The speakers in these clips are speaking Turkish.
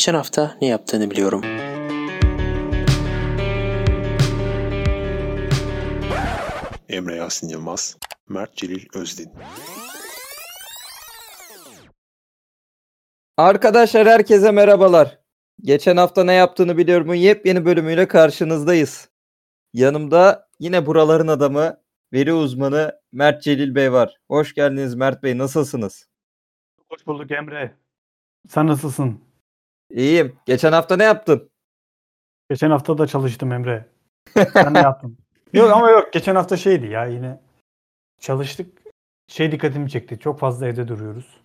Geçen hafta ne yaptığını biliyorum. Emre Yasin Yılmaz, Mert Celil Özdin. Arkadaşlar herkese merhabalar. Geçen hafta ne yaptığını biliyorumun yepyeni bölümüyle karşınızdayız. Yanımda yine buraların adamı, veri uzmanı Mert Celil Bey var. Hoş geldiniz Mert Bey, nasılsınız? Hoş bulduk Emre. Sen nasılsın? İyiyim. Geçen hafta ne yaptın? Geçen hafta da çalıştım Emre. Sen ne yaptın? Yok ama yok. Geçen hafta şeydi ya yine çalıştık. Şey dikkatimi çekti. Çok fazla evde duruyoruz.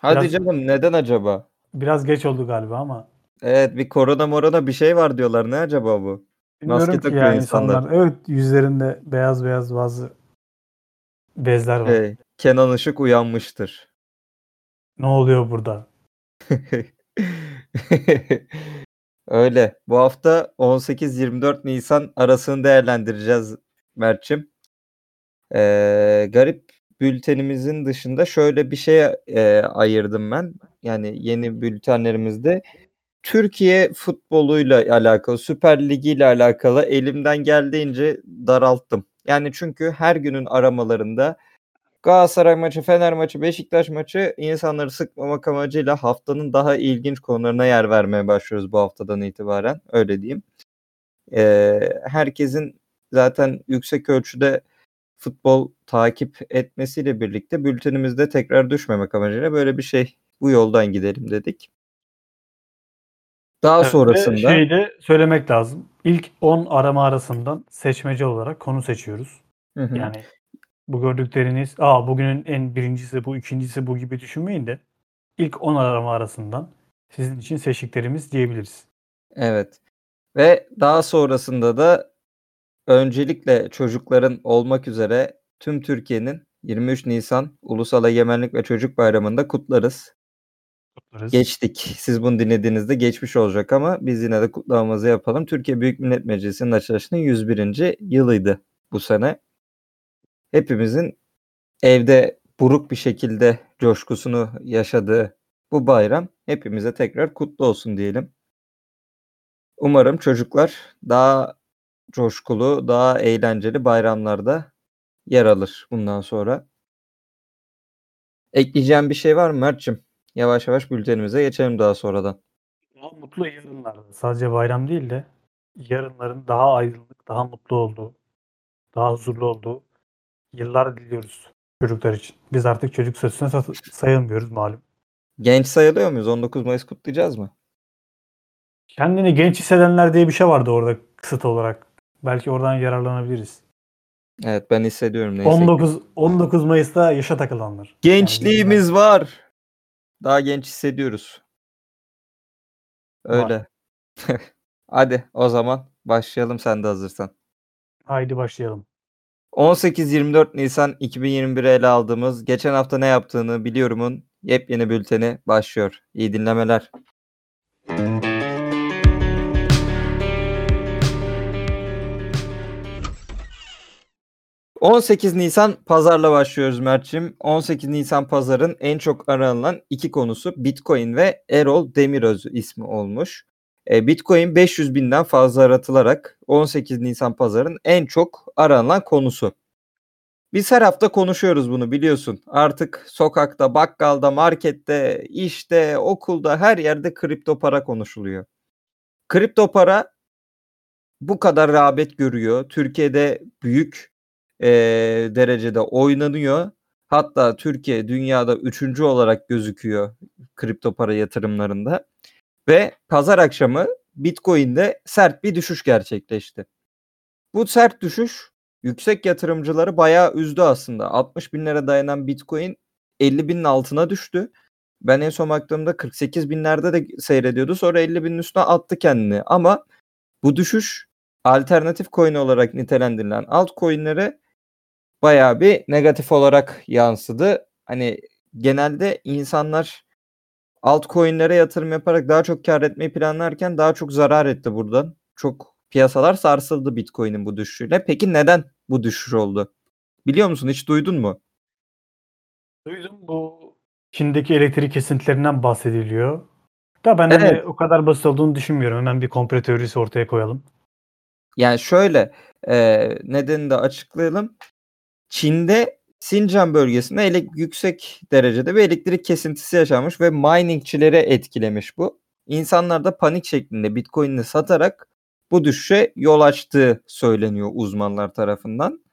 Hadi Biraz- canım neden acaba? Biraz geç oldu galiba ama. Evet bir korona morona bir şey var diyorlar. Ne acaba bu? Bilmiyorum Maske ki takıyor ya insanlar. insanlar. Evet yüzlerinde beyaz beyaz bazı bezler var. Hey, Kenan Işık uyanmıştır. Ne oluyor burada? Öyle. Bu hafta 18-24 Nisan arasını değerlendireceğiz Mert'cim. Ee, garip bültenimizin dışında şöyle bir şey e, ayırdım ben. Yani yeni bültenlerimizde Türkiye futboluyla alakalı, Süper Ligi ile alakalı elimden geldiğince daralttım. Yani çünkü her günün aramalarında Galatasaray maçı, Fener maçı, Beşiktaş maçı insanları sıkmamak amacıyla haftanın daha ilginç konularına yer vermeye başlıyoruz bu haftadan itibaren. Öyle diyeyim. Ee, herkesin zaten yüksek ölçüde futbol takip etmesiyle birlikte bültenimizde tekrar düşmemek amacıyla böyle bir şey bu yoldan gidelim dedik. Daha Evet, sonrasında Şeyi de söylemek lazım. İlk 10 arama arasından seçmece olarak konu seçiyoruz. Hı hı. Yani bu gördükleriniz, aa bugünün en birincisi bu, ikincisi bu gibi düşünmeyin de ilk 10 arama arasından sizin için seçtiklerimiz diyebiliriz. Evet. Ve daha sonrasında da öncelikle çocukların olmak üzere tüm Türkiye'nin 23 Nisan Ulusal Egemenlik ve Çocuk Bayramı'nda kutlarız. Kutlarız. Geçtik. Siz bunu dinlediğinizde geçmiş olacak ama biz yine de kutlamamızı yapalım. Türkiye Büyük Millet Meclisi'nin açılışının 101. yılıydı bu sene. Hepimizin evde buruk bir şekilde coşkusunu yaşadığı bu bayram hepimize tekrar kutlu olsun diyelim. Umarım çocuklar daha coşkulu, daha eğlenceli bayramlarda yer alır bundan sonra. Ekleyeceğim bir şey var mı Mert'cim? Yavaş yavaş bültenimize geçelim daha sonradan. Daha mutlu yarınlarda. Sadece bayram değil de yarınların daha aydınlık, daha mutlu olduğu, daha huzurlu olduğu yıllar diliyoruz çocuklar için. Biz artık çocuk statüsüne sa- sayılmıyoruz malum. Genç sayılıyor muyuz? 19 Mayıs kutlayacağız mı? Kendini genç hissedenler diye bir şey vardı orada kısıt olarak. Belki oradan yararlanabiliriz. Evet ben hissediyorum neyse. ki. 19 19 Mayıs'ta yaşa takılanlar. Gençliğimiz var. Daha genç hissediyoruz. Öyle. Hadi o zaman başlayalım sen de hazırsan. Haydi başlayalım. 18-24 Nisan 2021'e ele aldığımız geçen hafta ne yaptığını biliyorumun yepyeni bülteni başlıyor. İyi dinlemeler. 18 Nisan pazarla başlıyoruz Mert'cim. 18 Nisan pazarın en çok aranılan iki konusu Bitcoin ve Erol Demiröz ismi olmuş. E, Bitcoin 500 binden fazla aratılarak 18 Nisan pazarın en çok aranılan konusu. Biz her hafta konuşuyoruz bunu biliyorsun. Artık sokakta, bakkalda, markette, işte, okulda her yerde kripto para konuşuluyor. Kripto para bu kadar rağbet görüyor. Türkiye'de büyük eee, derecede oynanıyor. Hatta Türkiye dünyada üçüncü olarak gözüküyor kripto para yatırımlarında. Ve pazar akşamı Bitcoin'de sert bir düşüş gerçekleşti. Bu sert düşüş yüksek yatırımcıları bayağı üzdü aslında. 60 binlere dayanan Bitcoin 50 binin altına düştü. Ben en son baktığımda 48 binlerde de seyrediyordu. Sonra 50 binin üstüne attı kendini. Ama bu düşüş alternatif coin olarak nitelendirilen altcoin'lere bayağı bir negatif olarak yansıdı. Hani genelde insanlar altcoin'lere yatırım yaparak daha çok kar etmeyi planlarken daha çok zarar etti buradan. Çok piyasalar sarsıldı Bitcoin'in bu düşüşüyle. Peki neden bu düşüş oldu? Biliyor musun? Hiç duydun mu? Duydum bu Çin'deki elektrik kesintilerinden bahsediliyor. Da ben hani Evet. o kadar basit olduğunu düşünmüyorum. Hemen bir komplo teorisi ortaya koyalım. Yani şöyle e, nedenini de açıklayalım. Çin'de Sincan bölgesinde ele- yüksek derecede bir elektrik kesintisi yaşanmış ve miningçilere etkilemiş bu. İnsanlar da panik şeklinde Bitcoin'ini satarak bu düşüşe yol açtığı söyleniyor uzmanlar tarafından.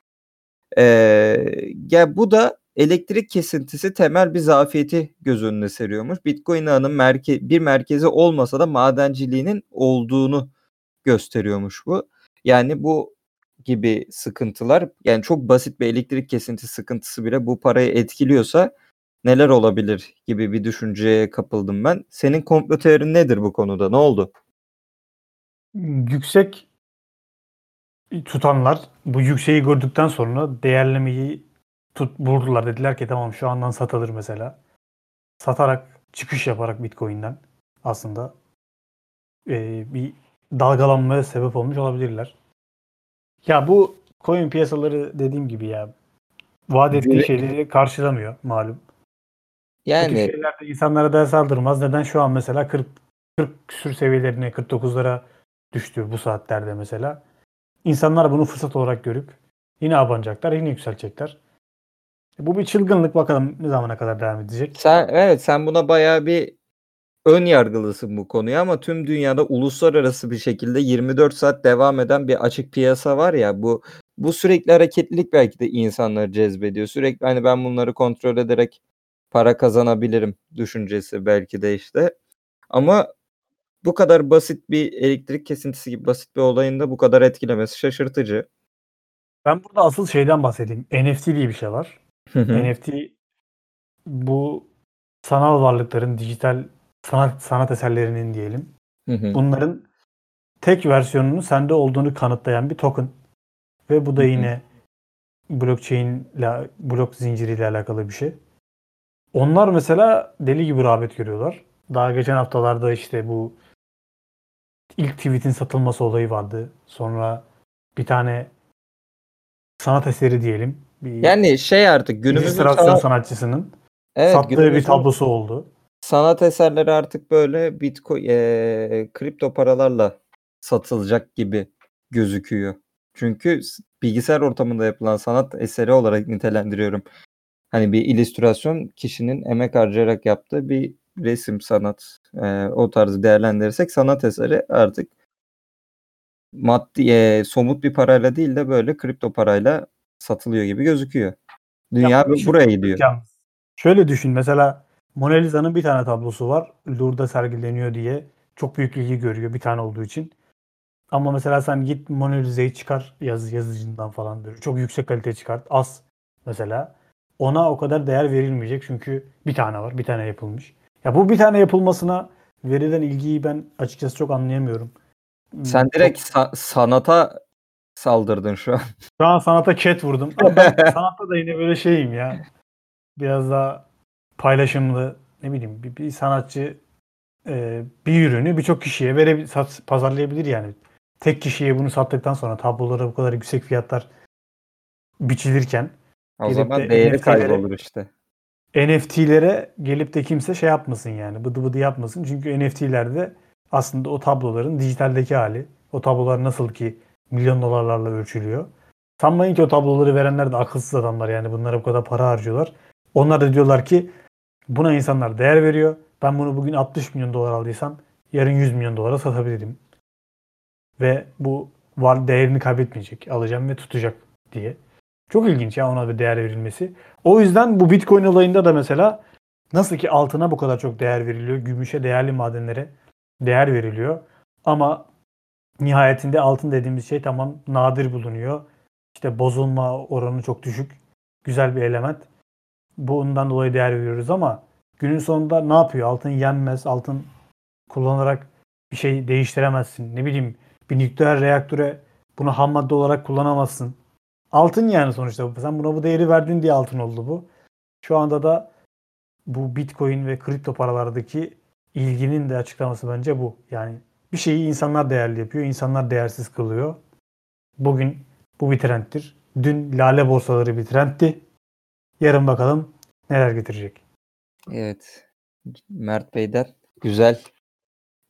Ee, ya bu da elektrik kesintisi temel bir zafiyeti göz önüne seriyormuş. Bitcoin ağının merke bir merkezi olmasa da madenciliğinin olduğunu gösteriyormuş bu. Yani bu gibi sıkıntılar yani çok basit bir elektrik kesintisi sıkıntısı bile bu parayı etkiliyorsa neler olabilir gibi bir düşünceye kapıldım ben. Senin komplo teorin nedir bu konuda? Ne oldu? Yüksek tutanlar bu yükseği gördükten sonra değerlemeyi tut vurdular. Dediler ki tamam şu andan satılır mesela. Satarak çıkış yaparak Bitcoin'den aslında e, bir dalgalanmaya sebep olmuş olabilirler. Ya bu coin piyasaları dediğim gibi ya vaat ettiği şeyleri karşılamıyor malum. Bu Yani şeyler de insanlara ders aldırmaz. Neden şu an mesela 40 40 küsür seviyelerine 49'lara düştü bu saatlerde mesela. İnsanlar bunu fırsat olarak görüp yine abanacaklar, yine yükselecekler. Bu bir çılgınlık bakalım ne zamana kadar devam edecek. sen evet sen buna bayağı bir ön yargılısın bu konuya ama tüm dünyada uluslararası bir şekilde 24 saat devam eden bir açık piyasa var ya bu bu sürekli hareketlilik belki de insanları cezbediyor. Sürekli hani ben bunları kontrol ederek para kazanabilirim düşüncesi belki de işte. Ama bu kadar basit bir elektrik kesintisi gibi basit bir olayın da bu kadar etkilemesi şaşırtıcı. Ben burada asıl şeyden bahsedeyim. NFT diye bir şey var. NFT bu sanal varlıkların, dijital sanat sanat eserlerinin diyelim. Hı hı. Bunların tek versiyonunun sende olduğunu kanıtlayan bir token. Ve bu da yine blockchain ile blok zinciriyle alakalı bir şey. Onlar mesela deli gibi rağbet görüyorlar. Daha geçen haftalarda işte bu ilk tweet'in satılması olayı vardı. Sonra bir tane sanat eseri diyelim. Bir Yani şey artık günümüzün sanat, sanatçısının evet, sattığı bir günümüzün tablosu oldu. Sanat eserleri artık böyle Bitcoin, eee, kripto paralarla satılacak gibi gözüküyor. Çünkü bilgisayar ortamında yapılan sanat eseri olarak nitelendiriyorum. Hani bir illüstrasyon kişinin emek harcayarak yaptığı bir resim sanat eee, o tarzı değerlendirirsek sanat eseri artık maddi eee, somut bir parayla değil de böyle kripto parayla satılıyor gibi gözüküyor. Dünya Ya buraya gidiyor. yalnız. Şöyle düşün mesela Mona Lisa'nın bir tane tablosu var. Louvre'da sergileniyor diye. Çok büyük ilgi görüyor bir tane olduğu için. Ama mesela sen git Mona Lisa'yı çıkar yaz, yazıcından falan böyle. Çok yüksek kalite çıkart. Az mesela. Ona o kadar değer verilmeyecek çünkü bir tane var. Bir tane yapılmış. Ya bu bir tane yapılmasına verilen ilgiyi ben açıkçası çok anlayamıyorum. Sen Çok- direkt sa- sanata saldırdın şu an. Şu an sanata ket vurdum. Ama ben sanatta da yine böyle şeyim ya. Biraz daha paylaşımlı ne bileyim bir, bir sanatçı e, bir ürünü birçok kişiye verebilir, sat, pazarlayabilir yani. Tek kişiye bunu sattıktan sonra tablolara bu kadar yüksek fiyatlar biçilirken O zaman de değeri kaybolur işte. NFT'lere gelip de kimse şey yapmasın yani bıdı bıdı yapmasın. Çünkü NFT'lerde aslında o tabloların dijitaldeki hali. O tablolar nasıl ki milyon dolarlarla ölçülüyor. Sanmayın ki o tabloları verenler de akılsız adamlar yani bunlara bu kadar para harcıyorlar. Onlar da diyorlar ki buna insanlar değer veriyor. Ben bunu bugün 60 milyon dolar aldıysam yarın 100 milyon dolara satabilirim. Ve bu var değerini kaybetmeyecek. Alacağım ve tutacak diye. Çok ilginç ya ona bir değer verilmesi. O yüzden bu Bitcoin olayında da mesela nasıl ki altına bu kadar çok değer veriliyor, gümüşe, değerli madenlere değer veriliyor. Ama nihayetinde altın dediğimiz şey tamam nadir bulunuyor. İşte bozulma oranı çok düşük. Güzel bir element. Bundan dolayı değer veriyoruz ama günün sonunda ne yapıyor? Altın yenmez. Altın kullanarak bir şey değiştiremezsin. Ne bileyim bir nükleer reaktöre bunu ham madde olarak kullanamazsın. Altın yani sonuçta. Sen buna bu değeri verdin diye altın oldu bu. Şu anda da bu Bitcoin ve kripto paralardaki ilginin de açıklaması bence bu. Yani bir şeyi insanlar değerli yapıyor, insanlar değersiz kılıyor. Bugün bu bir trendtir. Dün lale borsaları bir trendti. Yarın bakalım neler getirecek. Evet. Mert Bey'den güzel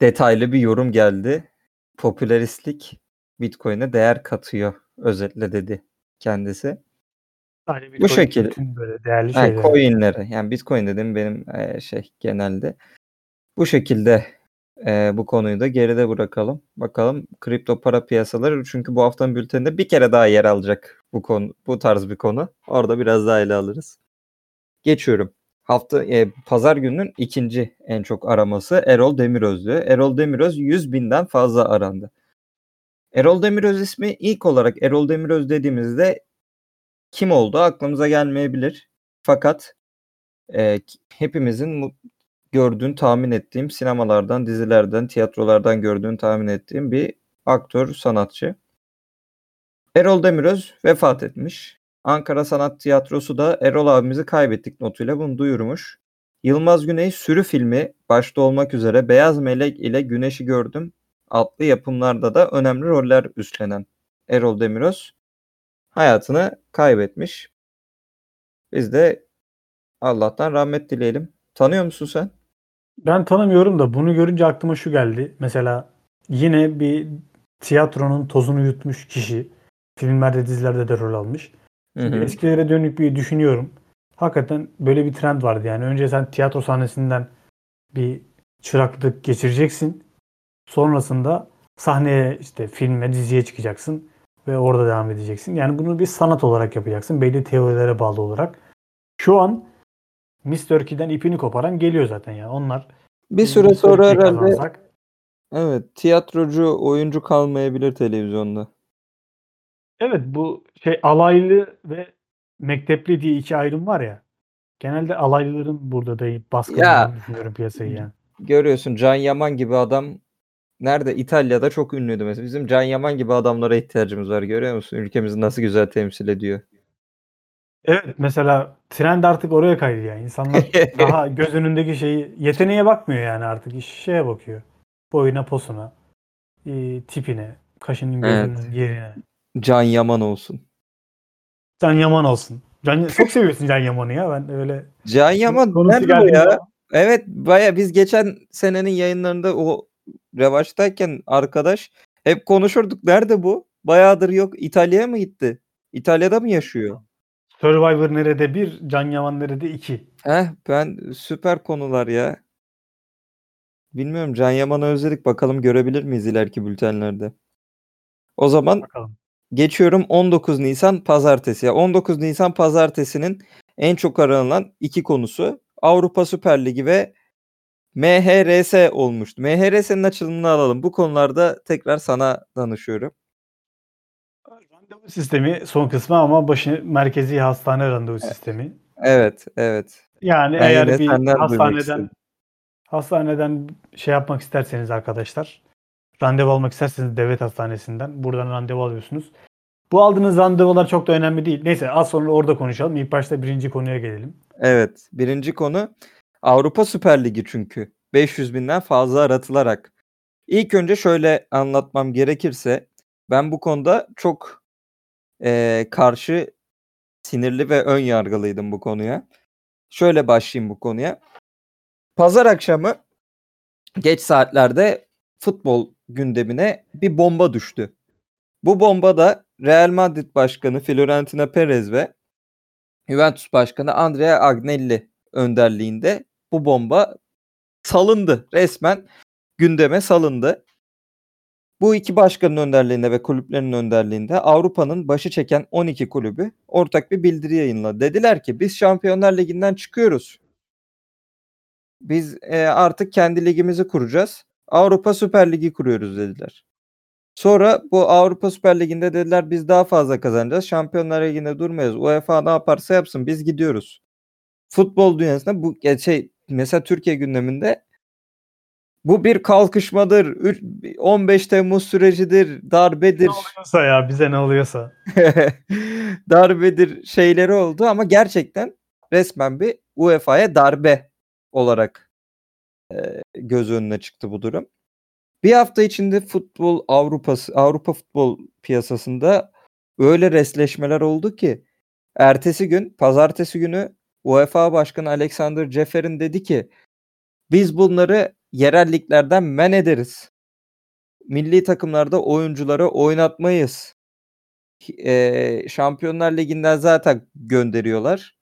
detaylı bir yorum geldi. Popüleristlik Bitcoin'e değer katıyor özetle dedi kendisi. Bu Bitcoin şekil. bütün böyle değerli Ha, şeyler. coinlere yani Bitcoin dedim benim e, şey genelde. Bu şekilde e, bu konuyu da geride bırakalım. Bakalım kripto para piyasaları çünkü bu haftanın bülteninde bir kere daha yer alacak bu konu bu tarz bir konu. Orada biraz daha ele alırız. Geçiyorum. Hafta e, pazar gününün ikinci en çok araması Erol Demiröz'dü. Erol Demiröz 100 binden fazla arandı. Erol Demiröz ismi ilk olarak Erol Demiröz dediğimizde kim olduğu aklımıza gelmeyebilir. Fakat e, hepimizin gördüğün, tahmin ettiğim sinemalardan, dizilerden, tiyatrolardan gördüğün, tahmin ettiğim bir aktör, sanatçı. Erol Demiröz vefat etmiş. Ankara Sanat Tiyatrosu da Erol abimizi kaybettik notuyla bunu duyurmuş. Yılmaz Güney sürü filmi başta olmak üzere Beyaz Melek ile Güneşi Gördüm adlı yapımlarda da önemli roller üstlenen Erol Demiröz hayatını kaybetmiş. Biz de Allah'tan rahmet dileyelim. Tanıyor musun sen? Ben tanımıyorum da bunu görünce aklıma şu geldi. Mesela yine bir tiyatronun tozunu yutmuş kişi. Filmlerde, dizilerde de rol almış. Hı Şimdi hı. eskilere dönük bir düşünüyorum. Hakikaten böyle bir trend vardı yani. Önce sen tiyatro sahnesinden bir çıraklık geçireceksin. Sonrasında sahneye işte filme, diziye çıkacaksın ve orada devam edeceksin. Yani bunu bir sanat olarak yapacaksın. Belli teorilere bağlı olarak. Şu an Miss Turkey'den ipini koparan geliyor zaten yani. Onlar Bir süre Miss sonra Turkey'yi herhalde kazansak- evet tiyatrocu, oyuncu kalmayabilir televizyonda. Evet bu şey alaylı ve mektepli diye iki ayrım var ya. Genelde alaylıların burada da baskılandığını düşünüyorum piyasayı yani. Görüyorsun Can Yaman gibi adam nerede? İtalya'da çok ünlüydü mesela. Bizim Can Yaman gibi adamlara ihtiyacımız var. Görüyor musun? Ülkemizi nasıl güzel temsil ediyor. Evet mesela trend artık oraya kaydı yani. İnsanlar daha göz önündeki şeyi yeteneğe bakmıyor yani artık iş şeye bakıyor. Boyuna, posuna, e, tipine, kaşının Evet. gözünün yerine. Can Yaman olsun. Can Yaman olsun. Can, çok seviyorsun Can Yaman'ı ya. Ben öyle Can Yaman konusu nerede o geldiği ya? zaman- Evet baya biz geçen senenin yayınlarında o revaçtayken arkadaş hep konuşurduk. Nerede bu? Bayağıdır yok. İtalya'ya mı gitti? İtalya'da mı yaşıyor? Survivor nerede bir, Can Yaman nerede iki. Heh ben süper konular ya. Bilmiyorum Can Yaman'ı özledik. Bakalım görebilir miyiz ileriki bültenlerde. O zaman Bakalım. geçiyorum 19 Nisan pazartesi. Ya 19 Nisan pazartesinin en çok aranılan iki konusu Avrupa Süper Ligi ve MHRS olmuştu. MHRS'nin açılımını alalım. Bu konularda tekrar sana danışıyorum. Randevu sistemi son kısmı ama başı merkezi hastane randevu sistemi. Evet, evet. Yani Ben eğer bir hastaneden hastaneden şey yapmak isterseniz arkadaşlar randevu almak isterseniz devlet hastanesinden buradan randevu alıyorsunuz. Bu aldığınız randevular çok da önemli değil. Neyse az sonra orada konuşalım. İlk başta birinci konuya gelelim. Evet. Birinci konu Avrupa Süper Ligi çünkü. 500 binden fazla aratılarak. İlk önce şöyle anlatmam gerekirse ben bu konuda çok eee, karşı sinirli ve ön yargılıydım bu konuya. Şöyle başlayayım bu konuya. Pazar akşamı geç saatlerde futbol gündemine bir bomba düştü. Bu bomba da Real Madrid Başkanı Florentino Perez ve Juventus Başkanı Andrea Agnelli önderliğinde bu bomba salındı. Resmen gündeme salındı. Bu iki başkanın önderliğinde ve kulüplerin önderliğinde Avrupa'nın başı çeken 12 kulübü ortak bir bildiri yayınladı. Dediler ki biz Şampiyonlar Ligi'nden çıkıyoruz. Biz e, artık kendi ligimizi kuracağız. Avrupa Süper Ligi kuruyoruz dediler. Sonra bu Avrupa Süper Ligi'nde dediler biz daha fazla kazanacağız. Şampiyonlar Ligi'nde durmayız. UEFA ne yaparsa yapsın biz gidiyoruz. Futbol dünyasında bu ya şey mesela Türkiye gündeminde bu bir kalkışmadır. üç- 15 Temmuz sürecidir, darbedir. Ne oluyorsa ya bize ne oluyorsa. darbedir şeyleri oldu ama gerçekten resmen bir UEFA'ya darbe olarak e, göz önüne çıktı bu durum. Bir hafta içinde futbol Avrupası Avrupa futbol piyasasında öyle resleşmeler oldu ki ertesi gün pazartesi günü UEFA Başkanı Alexander Ceferin dedi ki biz bunları yerel liglerden men ederiz. Milli takımlarda oyuncuları oynatmayız. Eee, Şampiyonlar Ligi'nden zaten gönderiyorlar.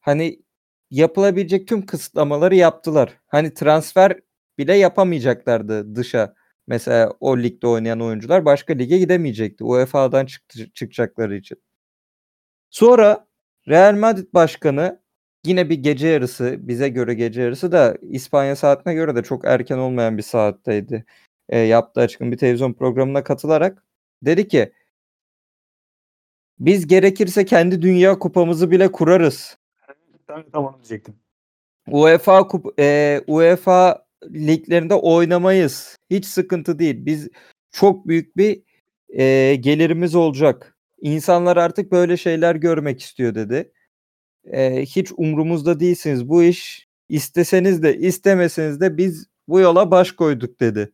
Hani yapılabilecek tüm kısıtlamaları yaptılar. Hani transfer bile yapamayacaklardı dışa. Mesela o ligde oynayan oyuncular başka lige gidemeyecekti. UEFA'dan çıkacakları için. Sonra Real Madrid başkanı yine bir gece yarısı bize göre gece yarısı da İspanya saatine göre de çok erken olmayan bir saatteydi. E, yaptığı açıkın bir televizyon programına katılarak dedi ki biz gerekirse kendi dünya kupamızı bile kurarız. Ben tam onu diyecektim. UEFA kup e, UEFA liglerinde oynamayız. Hiç sıkıntı değil. Biz çok büyük bir e, gelirimiz olacak. İnsanlar artık böyle şeyler görmek istiyor dedi. E, hiç umrumuzda değilsiniz. Bu iş isteseniz de istemeseniz de biz bu yola baş koyduk dedi.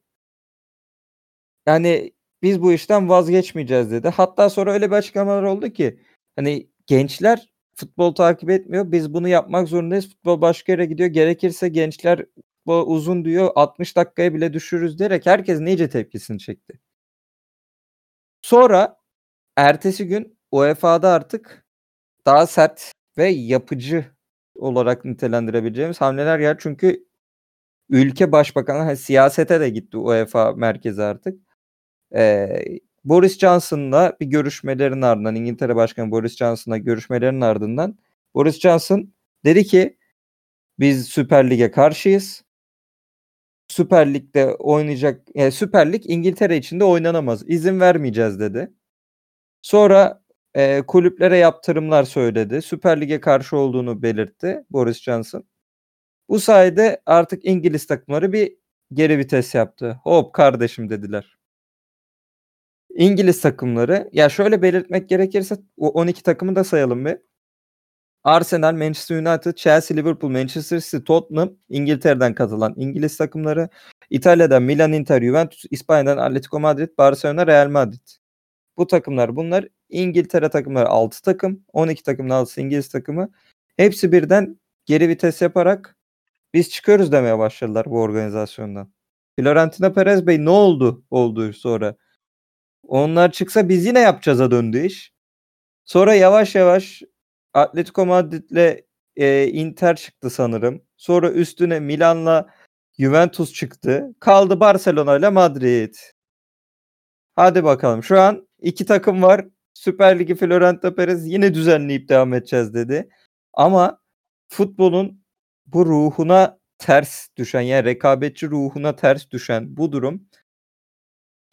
Yani biz bu işten vazgeçmeyeceğiz dedi. Hatta sonra öyle bir açıklamalar oldu ki hani gençler futbol takip etmiyor. Biz bunu yapmak zorundayız. Futbol başka yere gidiyor. Gerekirse gençler futbol uzun diyor. 60 dakikaya bile düşürürüz diyerek herkes iyice tepkisini çekti. Sonra ertesi gün UEFA'da artık daha sert ve yapıcı olarak nitelendirebileceğimiz hamleler yer. Çünkü ülke başbakanı hani siyasete de gitti UEFA merkezi artık. Ee, Boris Johnson'la bir görüşmelerin ardından İngiltere Başkanı Boris Johnson'la görüşmelerin ardından Boris Johnson dedi ki biz Süper Lig'e karşıyız. Süper Lig'de oynayacak yani Süper Lig İngiltere içinde oynanamaz. İzin vermeyeceğiz dedi. Sonra e, kulüplere yaptırımlar söyledi. Süper Lig'e karşı olduğunu belirtti Boris Johnson. Bu sayede artık İngiliz takımları bir geri vites yaptı. Hop kardeşim dediler. İngiliz takımları ya şöyle belirtmek gerekirse o 12 takımı da sayalım bir. Arsenal, Manchester United, Chelsea, Liverpool, Manchester City, Tottenham, İngiltere'den katılan İngiliz takımları, İtalya'dan Milan, Inter, Juventus, İspanya'dan Atletico Madrid, Barcelona, Real Madrid. Bu takımlar bunlar. İngiltere takımları 6 takım, 12 takımın 6'sı İngiliz takımı. Hepsi birden geri vites yaparak biz çıkıyoruz demeye başladılar bu organizasyondan. Florentino Perez Bey ne oldu oldu sonra. Onlar çıksa biz yine yapacağız'a döndü iş. Sonra yavaş yavaş Atletico Madrid'le e, Inter çıktı sanırım. Sonra üstüne Milan'la Juventus çıktı. Kaldı Barcelona ile Madrid. Hadi bakalım. Şu an iki takım var. Süper Ligi Florentino Perez yine düzenleyip devam edeceğiz dedi. Ama futbolun bu ruhuna ters düşen yani rekabetçi ruhuna ters düşen bu durum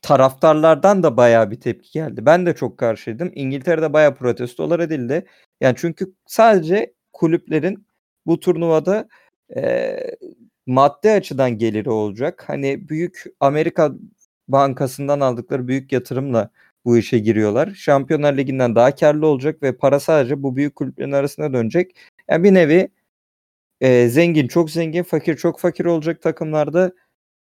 taraftarlardan da bayağı bir tepki geldi. Ben de çok karşıydım. İngiltere'de bayağı protestolar edildi. Yani çünkü sadece kulüplerin bu turnuvada e, maddi açıdan geliri olacak. Hani büyük Amerika Bankası'ndan aldıkları büyük yatırımla bu işe giriyorlar. Şampiyonlar Ligi'nden daha karlı olacak ve para sadece bu büyük kulüplerin arasına dönecek. Yani bir nevi e, zengin çok zengin, fakir çok fakir olacak takımlarda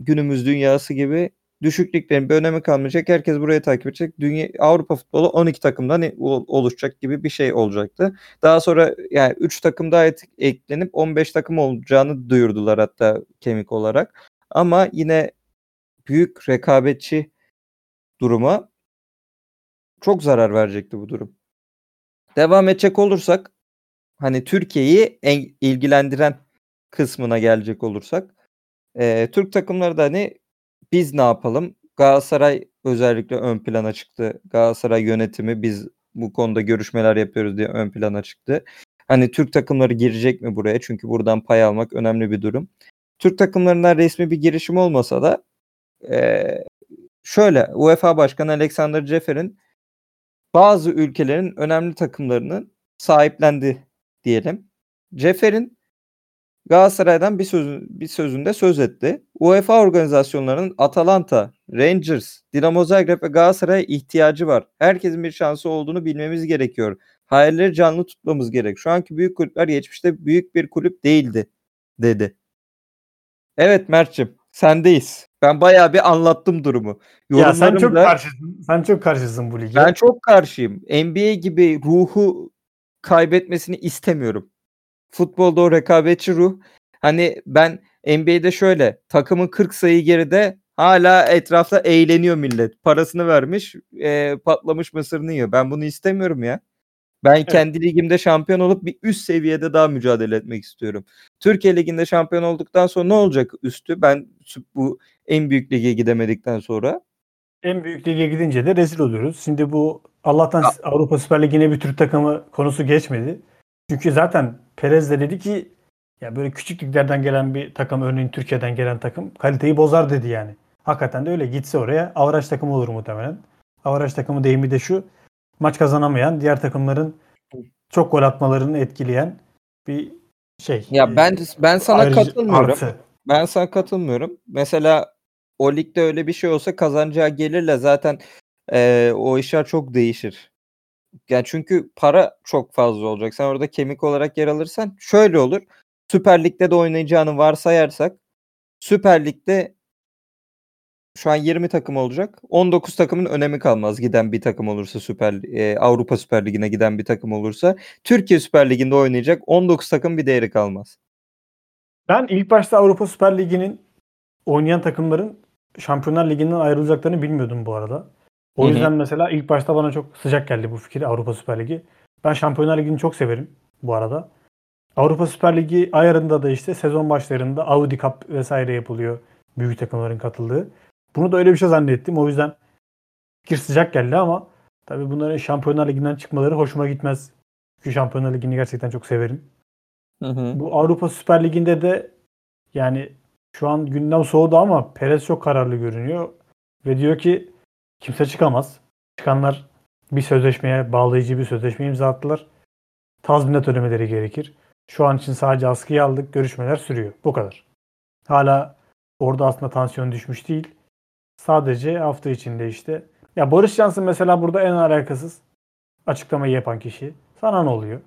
günümüz dünyası gibi düşüklüklerin bir önemi kalmayacak. Herkes buraya takip edecek. Dünya Avrupa futbolu 12 takımdan oluşacak gibi bir şey olacaktı. Daha sonra yani 3 takım daha eklenip 15 takım olacağını duyurdular hatta kemik olarak. Ama yine büyük rekabetçi duruma çok zarar verecekti bu durum. Devam edecek olursak hani Türkiye'yi ilgilendiren kısmına gelecek olursak e, Türk takımları da hani biz ne yapalım? Galatasaray özellikle ön plana çıktı. Galatasaray yönetimi biz bu konuda görüşmeler yapıyoruz diye ön plana çıktı. Hani Türk takımları girecek mi buraya? Çünkü buradan pay almak önemli bir durum. Türk takımlarından resmi bir girişim olmasa da e, şöyle UEFA Başkanı Alexander Cefer'in bazı ülkelerin önemli takımlarının sahiplendi diyelim. Cefer'in Galatasaray'dan bir sözü, bir sözünde söz etti. UEFA organizasyonlarının Atalanta, Rangers, Dinamo Zagreb ve Galatasaray'a ihtiyacı var. Herkesin bir şansı olduğunu bilmemiz gerekiyor. Hayalleri canlı tutmamız gerek. Şu anki büyük kulüpler geçmişte büyük bir kulüp değildi dedi. Evet Mert'cim sendeyiz. Ben bayağı bir anlattım durumu. Ya sen çok karşısın. Sen çok karşısın bu lige. Ben çok karşıyım. NBA gibi ruhu kaybetmesini istemiyorum. Futbolda o rekabetçi ruh Hani ben NBA'de şöyle takımın 40 sayı geride hala etrafta eğleniyor millet. Parasını vermiş e, patlamış mısırını yiyor. Ben bunu istemiyorum ya. Ben kendi ligimde şampiyon olup bir üst seviyede daha mücadele etmek istiyorum. Türkiye Ligi'nde şampiyon olduktan sonra ne olacak üstü? Ben bu en büyük lige gidemedikten sonra. En büyük lige gidince de rezil oluyoruz. Şimdi bu Allah'tan Ya- Avrupa Süper Ligi'ne bir Türk takımı konusu geçmedi. Çünkü zaten Perez de dedi ki ya böyle küçük liglerden gelen bir takım örneğin Türkiye'den gelen takım kaliteyi bozar dedi yani. Hakikaten de öyle gitse oraya avaraj takımı olur muhtemelen. Avaraj takımı deyimi de şu maç kazanamayan diğer takımların çok gol atmalarını etkileyen bir şey. Ya ben ben sana Ayrıca- katılmıyorum. artı. Ben sana katılmıyorum. Mesela o ligde öyle bir şey olsa kazanacağı gelirle zaten eee, o işler çok değişir. Yani çünkü para çok fazla olacak. Sen orada kemik olarak yer alırsan şöyle olur. Süper Lig'de de oynayacağını varsayarsak Süper Lig'de şu an 20 takım olacak. 19 takımın önemi kalmaz giden bir takım olursa Süper eee, Avrupa Süper Ligi'ne giden bir takım olursa. Türkiye Süper Ligi'nde oynayacak 19 takım bir değeri kalmaz. Ben ilk başta Avrupa Süper Ligi'nin oynayan takımların Şampiyonlar Ligi'nden ayrılacaklarını bilmiyordum bu arada. O Hı hı. yüzden mesela ilk başta bana çok sıcak geldi bu fikir Avrupa Süper Ligi. Ben Şampiyonlar Ligi'ni çok severim bu arada. Avrupa Süper Ligi ayarında da işte sezon başlarında Audi Cup vesaire yapılıyor. Büyük takımların katıldığı. Bunu da öyle bir şey zannettim. O yüzden fikir sıcak geldi ama tabii bunların Şampiyonlar Ligi'nden çıkmaları hoşuma gitmez. Çünkü Şampiyonlar Ligi'ni gerçekten çok severim. Hı hı. Bu Avrupa Süper Ligi'nde de yani şu an gündem soğudu ama Perez çok kararlı görünüyor. Ve diyor ki kimse çıkamaz. Çıkanlar bir sözleşmeye, bağlayıcı bir sözleşme imza attılar. Tazminat ödemeleri gerekir. Şu an için sadece askıya aldık. Görüşmeler sürüyor. Bu kadar. Hala orada aslında tansiyon düşmüş değil. Sadece hafta içinde işte. Ya Boris Johnson mesela burada en alakasız açıklamayı yapan kişi. Sana ne oluyor?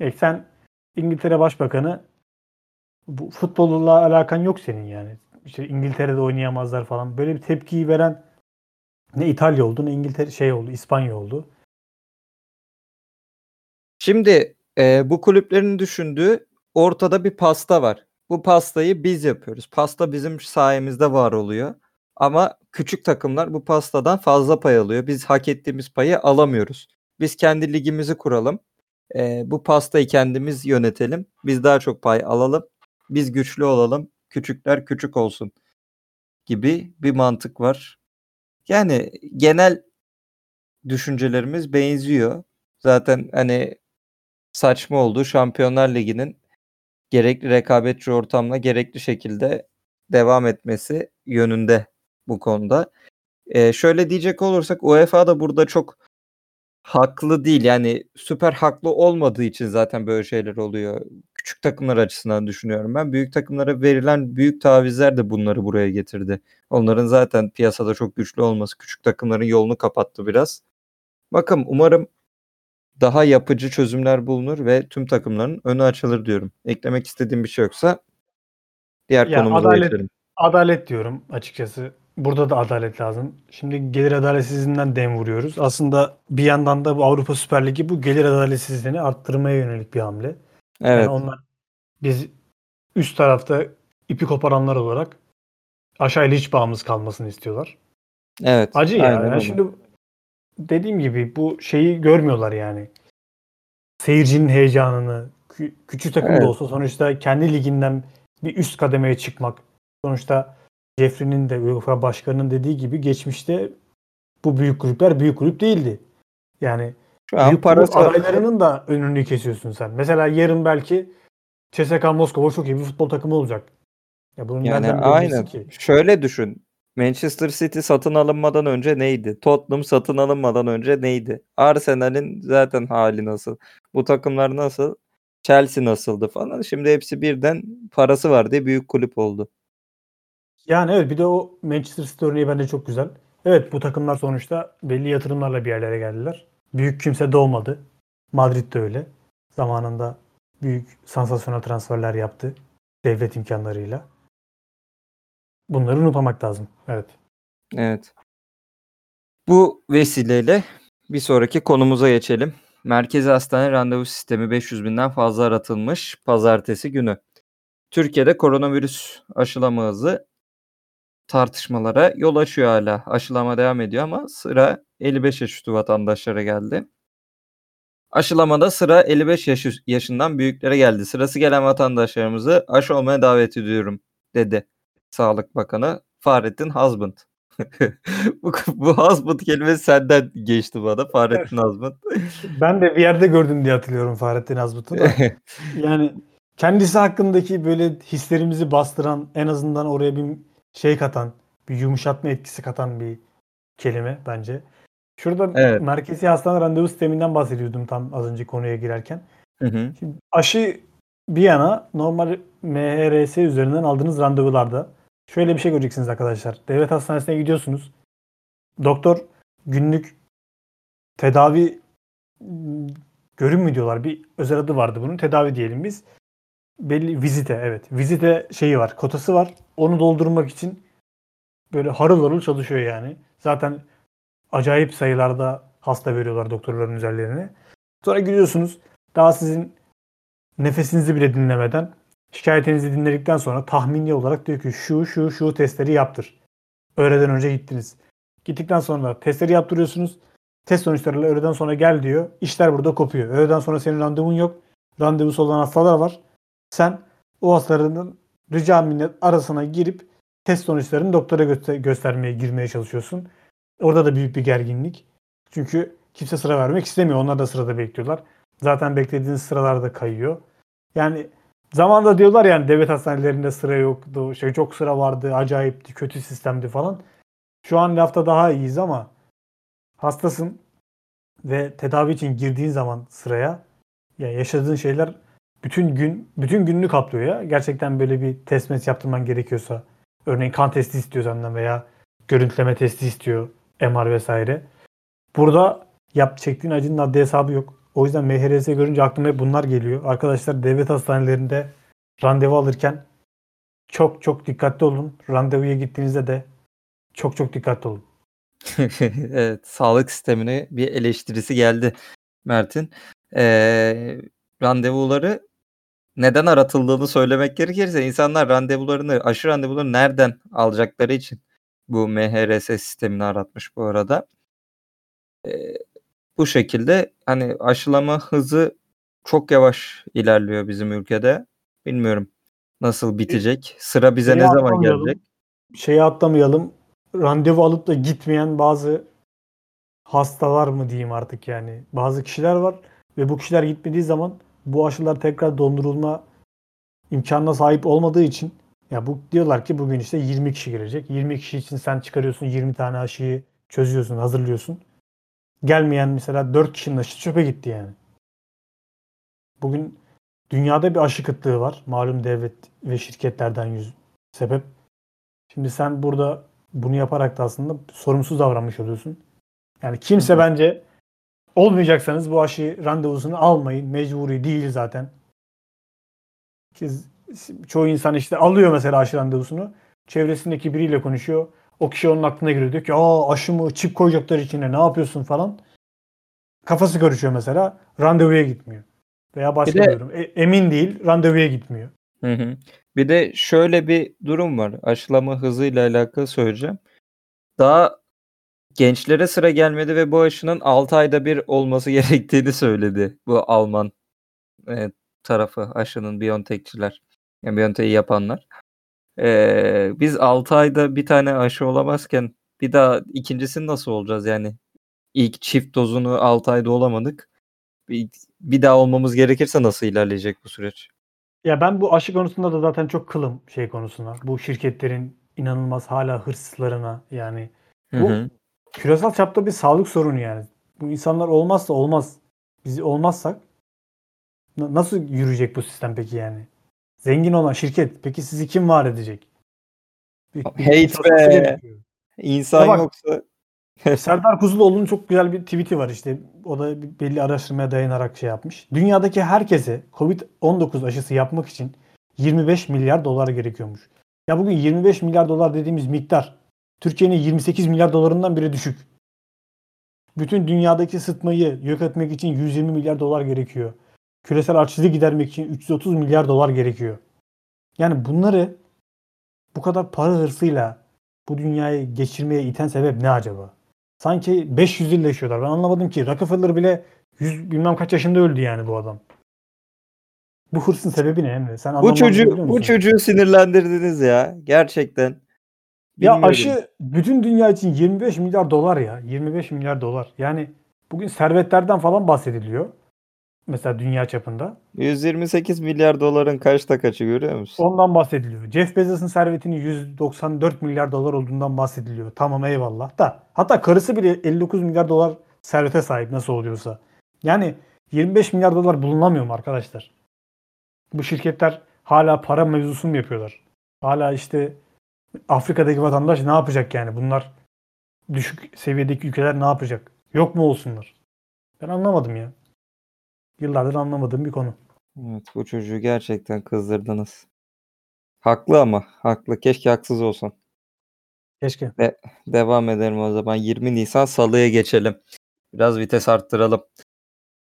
E sen İngiltere Başbakanı bu futbolla alakan yok senin yani. İşte İngiltere'de oynayamazlar falan. Böyle bir tepkiyi veren ne İtalya oldu ne İngiltere şey oldu, İspanya oldu. Şimdi e, bu kulüplerin düşündüğü ortada bir pasta var. Bu pastayı biz yapıyoruz. Pasta bizim sayemizde var oluyor. Ama küçük takımlar bu pastadan fazla pay alıyor. Biz hak ettiğimiz payı alamıyoruz. Biz kendi ligimizi kuralım. E, bu pastayı kendimiz yönetelim. Biz daha çok pay alalım. Biz güçlü olalım. Küçükler küçük olsun gibi bir mantık var. Yani genel düşüncelerimiz benziyor. Zaten hani saçma olduğu Şampiyonlar Ligi'nin gerekli rekabetçi ortamla gerekli şekilde devam etmesi yönünde bu konuda. Ee, şöyle diyecek olursak UEFA da burada çok haklı değil. Yani süper haklı olmadığı için zaten böyle şeyler oluyor. Küçük takımlar açısından düşünüyorum ben. Büyük takımlara verilen büyük tavizler de bunları buraya getirdi. Onların zaten piyasada çok güçlü olması küçük takımların yolunu kapattı biraz. Bakın umarım daha yapıcı çözümler bulunur ve tüm takımların önü açılır diyorum. Eklemek istediğim bir şey yoksa diğer Ya konumuza adalet- geçelim. Adalet diyorum açıkçası. Burada da adalet lazım. Şimdi gelir adaletsizliğinden dem vuruyoruz. Aslında bir yandan da bu Avrupa Süper Ligi bu gelir adaletsizliğini arttırmaya yönelik bir hamle. Evet. Yani onlar biz üst tarafta ipi koparanlar olarak aşağıyla hiç bağımız kalmasını istiyorlar. Evet. Acı ya. Yani öyle. şimdi dediğim gibi bu şeyi görmüyorlar yani. Seyircinin heyecanını, kü- küçük takım Evet. da olsa sonuçta kendi liginden bir üst kademeye çıkmak. Sonuçta Jeffrey'nin de UEFA başkanının dediği gibi geçmişte bu büyük kulüpler büyük kulüp değildi. Yani Şu an büyük parası adaylarının da önünü kesiyorsun sen. Mesela yarın belki CSKA Moskova çok iyi bir futbol takımı olacak. Ya bunu Yani aynen. ki? Şöyle düşün. Manchester City satın alınmadan önce neydi? Tottenham satın alınmadan önce neydi? Arsenal'in zaten hali nasıl? Bu takımlar nasıl? Chelsea nasıldı falan. Şimdi hepsi birden parası var diye büyük kulüp oldu. Yani evet bir de o Manchester City örneği bence çok güzel. Evet bu takımlar sonuçta belli yatırımlarla bir yerlere geldiler. Büyük kimse doğmadı. Madrid de öyle. Zamanında büyük sansasyonel transferler yaptı. Devlet imkanlarıyla. Bunları unutmamak lazım. Evet. Evet. Bu vesileyle bir sonraki konumuza geçelim. Merkezi hastane randevu sistemi 500 binden fazla aratılmış pazartesi günü. Türkiye'de koronavirüs aşılama hızı tartışmalara yol açıyor hala. Aşılama devam ediyor ama sıra 55 yaş üstü vatandaşlara geldi. Aşılamada sıra 55 yaş yaşından büyüklere geldi. Sırası gelen vatandaşlarımızı aşı olmaya davet ediyorum dedi Sağlık Bakanı Fahrettin Hazbınt. bu, bu Hazbınt kelimesi senden geçti bana Fahrettin Hazbınt. Ben de bir yerde gördüm diye hatırlıyorum Fahrettin Hazbıt'ı da. yani kendisi hakkındaki böyle hislerimizi bastıran en azından oraya bir şey katan, bir yumuşatma etkisi katan bir kelime bence. Şurada Evet. merkezi hastane randevu sisteminden bahsediyordum tam az önce konuya girerken. Hı hı. Şimdi aşı bir yana normal MHRS üzerinden aldığınız randevularda şöyle bir şey göreceksiniz arkadaşlar. Devlet hastanesine gidiyorsunuz. Doktor günlük tedavi m, görün mü diyorlar. Bir özel adı vardı bunun. Tedavi diyelim biz. Belli vizite evet. Vizite şeyi var. Kotası var. Onu doldurmak için böyle harıl harıl çalışıyor yani. Zaten acayip sayılarda hasta veriyorlar doktorların üzerlerine. Sonra gidiyorsunuz. Daha sizin nefesinizi bile dinlemeden şikayetinizi dinledikten sonra tahmini olarak diyor ki şu şu şu testleri yaptır. Öğleden önce gittiniz. Gittikten sonra testleri yaptırıyorsunuz. Test sonuçlarıyla öğleden sonra gel diyor. İşler burada kopuyor. Öğleden sonra senin randevun yok. Randevusu olan hastalar var. Sen o hastaların rica minnet arasına girip test sonuçlarını doktora göster- göstermeye girmeye çalışıyorsun. Orada da büyük bir gerginlik. Çünkü kimse sıra vermek istemiyor. Onlar da sırada bekliyorlar. Zaten beklediğiniz sıralar da kayıyor. Yani zamanda diyorlar yani devlet hastanelerinde sıra yoktu. Şey çok sıra vardı. Acayipti. Kötü sistemdi falan. Şu an lafta daha iyiyiz ama hastasın ve tedavi için girdiğin zaman sıraya ya yaşadığın şeyler bütün gün bütün gününü kaplıyor ya. Gerçekten böyle bir test mes yaptırman gerekiyorsa örneğin kan testi istiyor senden veya görüntüleme testi istiyor MR vesaire. Burada yap çektiğin acının adli hesabı yok. O yüzden MHRS görünce aklıma hep bunlar geliyor. Arkadaşlar devlet hastanelerinde randevu alırken çok çok dikkatli olun. Randevuya gittiğinizde de çok çok dikkatli olun. evet, sağlık sistemine bir eleştirisi geldi Mert'in. Ee, randevuları neden aratıldığını söylemek gerekirse insanlar randevularını, aşı randevularını nereden alacakları için bu MHRS sistemini aratmış bu arada. Ee, bu şekilde hani aşılama hızı çok yavaş ilerliyor bizim ülkede. Bilmiyorum nasıl bitecek. Sıra bize Şeyi ne zaman gelecek? Şeyi atlamayalım. Randevu alıp da gitmeyen bazı hastalar mı diyeyim artık yani. Bazı kişiler var ve bu kişiler gitmediği zaman bu aşılar tekrar dondurulma imkanına sahip olmadığı için ya bu diyorlar ki bugün işte 20 kişi girecek. 20 kişi için sen çıkarıyorsun 20 tane aşıyı çözüyorsun, hazırlıyorsun. Gelmeyen mesela 4 kişinin aşısı çöpe gitti yani. Bugün dünyada bir aşı kıtlığı var. Malum devlet ve şirketlerden yüz sebep. Şimdi sen burada bunu yaparak da aslında sorumsuz davranmış oluyorsun. Yani kimse bence olmayacaksanız bu aşı randevusunu almayın. Mecburi değil zaten. Ki çoğu insan işte alıyor mesela aşı randevusunu. Çevresindeki biriyle konuşuyor. O kişi onun aklına giriyor. Diyor ki Aa, aşı mı çip koyacaklar içine ne yapıyorsun falan. Kafası karışıyor mesela. Randevuya gitmiyor. Veya başka Bir de- diyorum. e- emin değil randevuya gitmiyor. Hı hı. Bir de şöyle bir durum var. Aşılama hızıyla alakalı söyleyeceğim. Daha gençlere sıra gelmedi ve bu aşının 6 ayda bir olması gerektiğini söyledi bu Alman e, tarafı aşının BioNTech'çiler. Yani BioNTech'i yapanlar. Ee, biz 6 ayda bir tane aşı olamazken bir daha ikincisini nasıl olacağız yani? İlk çift dozunu 6 ayda olamadık. Bir, bir daha olmamız gerekirse nasıl ilerleyecek bu süreç? Ya ben bu aşı konusunda da zaten çok kılım şey konusuna. Bu şirketlerin inanılmaz hala hırslarına yani Hı Bu- hı. Küresel çapta bir sağlık sorunu yani. Bu insanlar olmazsa olmaz. Biz olmazsak na- nasıl yürüyecek bu sistem peki yani? Zengin olan şirket peki sizi kim var edecek? Bir- bir Hate be! İnsan Ya bak- yoksa Serdar Kuzuloğlu'nun çok güzel bir tweet'i var işte. O da belli araştırmaya dayanarak şey yapmış. Dünyadaki herkese Covid-19 aşısı yapmak için 25 milyar dolar gerekiyormuş. Ya bugün 25 milyar dolar dediğimiz miktar Türkiye'nin 28 milyar dolarından biri düşük. Bütün dünyadaki sıtmayı yok etmek için 120 milyar dolar gerekiyor. Küresel açlığı gidermek için 330 milyar dolar gerekiyor. Yani bunları bu kadar para hırsıyla bu dünyayı geçirmeye iten sebep ne acaba? Sanki 500 yıl yaşıyorlar. Ben anlamadım ki. Rockefeller bile 100 bilmem kaç yaşında öldü yani bu adam. Bu hırsın sebebi ne Emre? Sen Bu çocuğu bu çocuğu sinirlendirdiniz ya. Gerçekten. Ya aşı bütün dünya için 25 milyar dolar ya. 25 milyar dolar. Yani bugün servetlerden falan bahsediliyor. Mesela dünya çapında. 128 milyar doların kaçta kaçı görüyor musun? Ondan bahsediliyor. Jeff Bezos'un servetinin 194 milyar dolar olduğundan bahsediliyor. Tamam eyvallah da. Hatta karısı bile 59 milyar dolar servete sahip nasıl oluyorsa. Yani 25 milyar dolar bulunamıyor mu arkadaşlar? Bu şirketler hala para mevzusunu mu yapıyorlar? Hala işte Afrika'daki vatandaş ne yapacak yani? Bunlar düşük seviyedeki ülkeler ne yapacak? Yok mu olsunlar? Ben anlamadım ya. Yıllardır anlamadığım bir konu. Evet bu çocuğu gerçekten kızdırdınız. Haklı ama haklı. Keşke haksız olsan. Keşke. Devam edelim o zaman. 20 Nisan Salı'ya geçelim. Biraz vites arttıralım.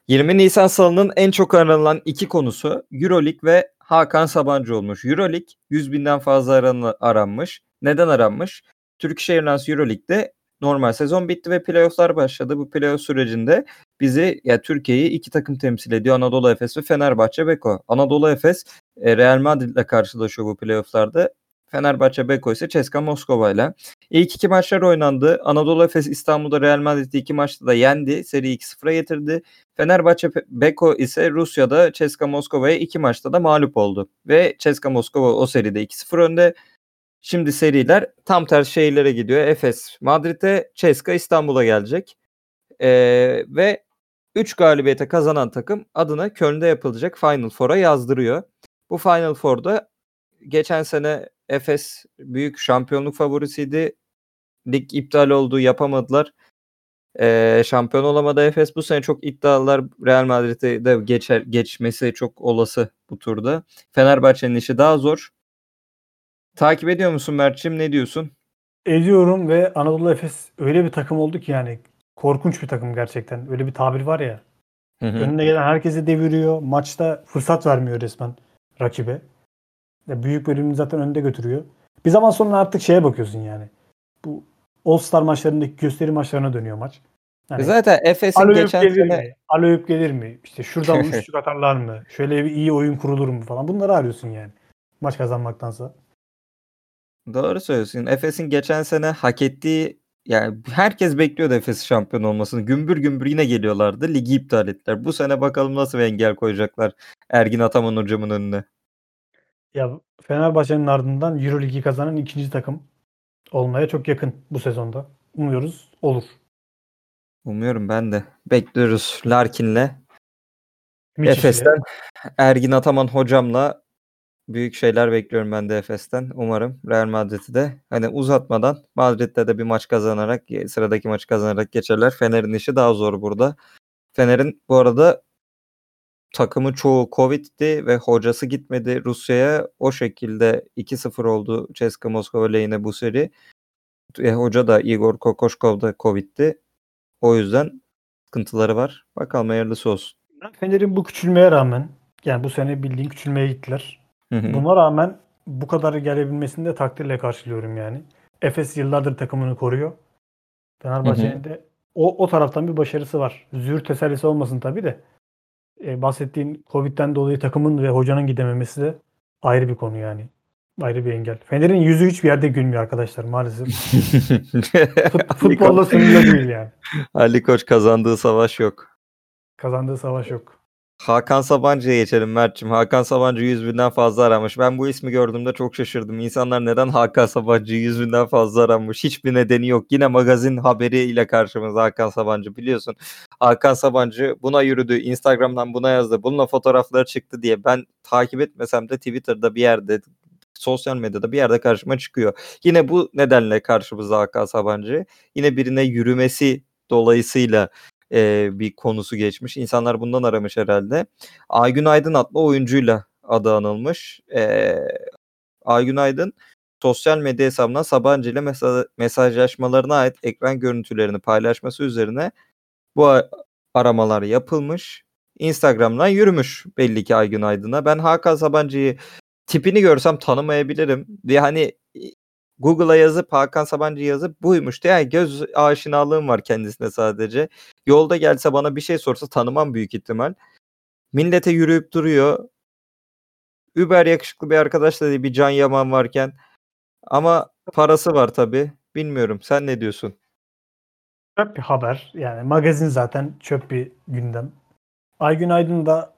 20 Nisan Salı'nın en çok aranılan iki konusu Euroleague ve Hakan Sabancı olmuş. Euroleague 100 binden fazla aran- aranmış. Neden aranmış? Turkish Airlines Euroleague'de normal sezon bitti ve playofflar başladı. Bu playoff sürecinde bizi ya Türkiye'yi iki takım temsil ediyor. Anadolu Efes ve Fenerbahçe Beko. Anadolu Efes e, Real Madrid ile karşılaşıyor bu playofflarda. Fenerbahçe Beko ise CSKA Moskova ile. İlk iki maçlar oynandı. Anadolu Efes İstanbul'da Real Madrid'i iki maçta da yendi. Seri 2-0'a getirdi. Fenerbahçe Beko ise Rusya'da CSKA Moskova'ya iki maçta da mağlup oldu. Ve CSKA Moskova o seride 2-0 önde. Şimdi seriler tam tersi şehirlere gidiyor. Efes Madrid'e, CSKA İstanbul'a gelecek. Ee, ve 3 galibiyete kazanan takım adına Köln'de yapılacak Final Four'a yazdırıyor. Bu Final Four'da geçen sene Efes büyük şampiyonluk favorisiydi. Lig iptal oldu, yapamadılar. Ee, şampiyon olamadı Efes. Bu sene çok iddialar Real Madrid'e de geçer, geçmesi çok olası bu turda. Fenerbahçe'nin işi daha zor. Takip ediyor musun Mert'ciğim? Ne diyorsun? Ediyorum ve Anadolu Efes öyle bir takım oldu ki yani korkunç bir takım gerçekten. Öyle bir tabir var ya. Hı hı. Önüne gelen herkesi deviriyor. Maçta fırsat vermiyor resmen rakibe. Ya büyük bölümünü zaten önde götürüyor. Bir zaman sonra artık şeye bakıyorsun yani. Bu All Star maçlarındaki gösteri maçlarına dönüyor maç. Yani Zaten Efes'in geçen gelir sene mi? Aloyup gelir mi? İşte şuradan üçlük atarlar mı? Şöyle bir iyi oyun kurulur mu falan. Bunları arıyorsun yani. Maç kazanmaktansa. Doğru söylüyorsun. Efes'in geçen sene hak ettiği yani herkes bekliyordu Efes şampiyon olmasını. Gümbür gümbür yine geliyorlardı. Ligi iptal ettiler. Bu sene bakalım nasıl bir engel koyacaklar Ergin Ataman hocamın önüne. Ya Fenerbahçe'nin ardından Euroligi kazanan ikinci takım olmaya çok yakın bu sezonda. Umuyoruz olur. Umuyorum ben de. Bekliyoruz Larkin'le. Efes'ten Ergin Ataman hocamla büyük şeyler bekliyorum ben de Efes'ten. Umarım Real Madrid'i de hani uzatmadan Madrid'de de bir maç kazanarak sıradaki maçı kazanarak geçerler. Fener'in işi daha zor burada. Fener'in bu arada takımı çoğu Covid'di ve hocası gitmedi Rusya'ya. O şekilde 2-0 oldu CSKA Moskova lehine bu seri. E, hoca da Igor Kokoşkov da Covid'di. O yüzden sıkıntıları var. Bakalım hayırlısı olsun. Fener'in bu küçülmeye rağmen yani bu sene bildiğin küçülmeye gittiler. Hı hı. Buna rağmen bu kadar gelebilmesini de takdirle karşılıyorum yani. Efes yıllardır takımını koruyor. Fenerbahçe'nin de o, o taraftan bir başarısı var. Züğürt tesellisi olmasın tabii de. E, bahsettiğin Covid'den dolayı takımın ve hocanın gidememesi de ayrı bir konu yani. Ayrı bir engel. Fener'in yüzü hiçbir yerde gülmüyor arkadaşlar maalesef. Fut, futbolla sınırlı değil yani. Ali Koç kazandığı savaş yok. Kazandığı savaş yok. Hakan Sabancı'ya geçelim Mert'ciğim. Hakan Sabancı 100 binden fazla aramış. Ben bu ismi gördüğümde çok şaşırdım. İnsanlar neden Hakan Sabancı 100 binden fazla aramış? Hiçbir nedeni yok. Yine magazin haberiyle karşımızda Hakan Sabancı biliyorsun. Hakan Sabancı buna yürüdü. Instagram'dan buna yazdı. Bununla fotoğrafları çıktı diye ben takip etmesem de Twitter'da bir yerde sosyal medyada bir yerde karşıma çıkıyor. Yine bu nedenle karşımızda Hakan Sabancı. Yine birine yürümesi dolayısıyla e, bir konusu geçmiş. İnsanlar bundan aramış herhalde. Aygün Aydın adlı oyuncuyla adı anılmış. E, Aygün Aydın sosyal medya hesabından Sabancı ile mesa- mesajlaşmalarına ait ekran görüntülerini paylaşması üzerine bu aramalar yapılmış. Instagram'dan yürümüş belli ki Aygün Aydın'a. Ben Hakan Sabancı'yı tipini görsem tanımayabilirim. Diye hani Google'a yazıp Hakan Sabancı yazıp buymuş diye yani göz aşinalığım var kendisine sadece. Yolda gelse bana bir şey sorsa tanımam büyük ihtimal. Millete yürüyüp duruyor. Über yakışıklı bir arkadaş da değil bir Can Yaman varken. Ama parası var tabi. Bilmiyorum. Sen ne diyorsun? Çöp bir haber. Yani magazin zaten çöp bir gündem. Aygün Aydın da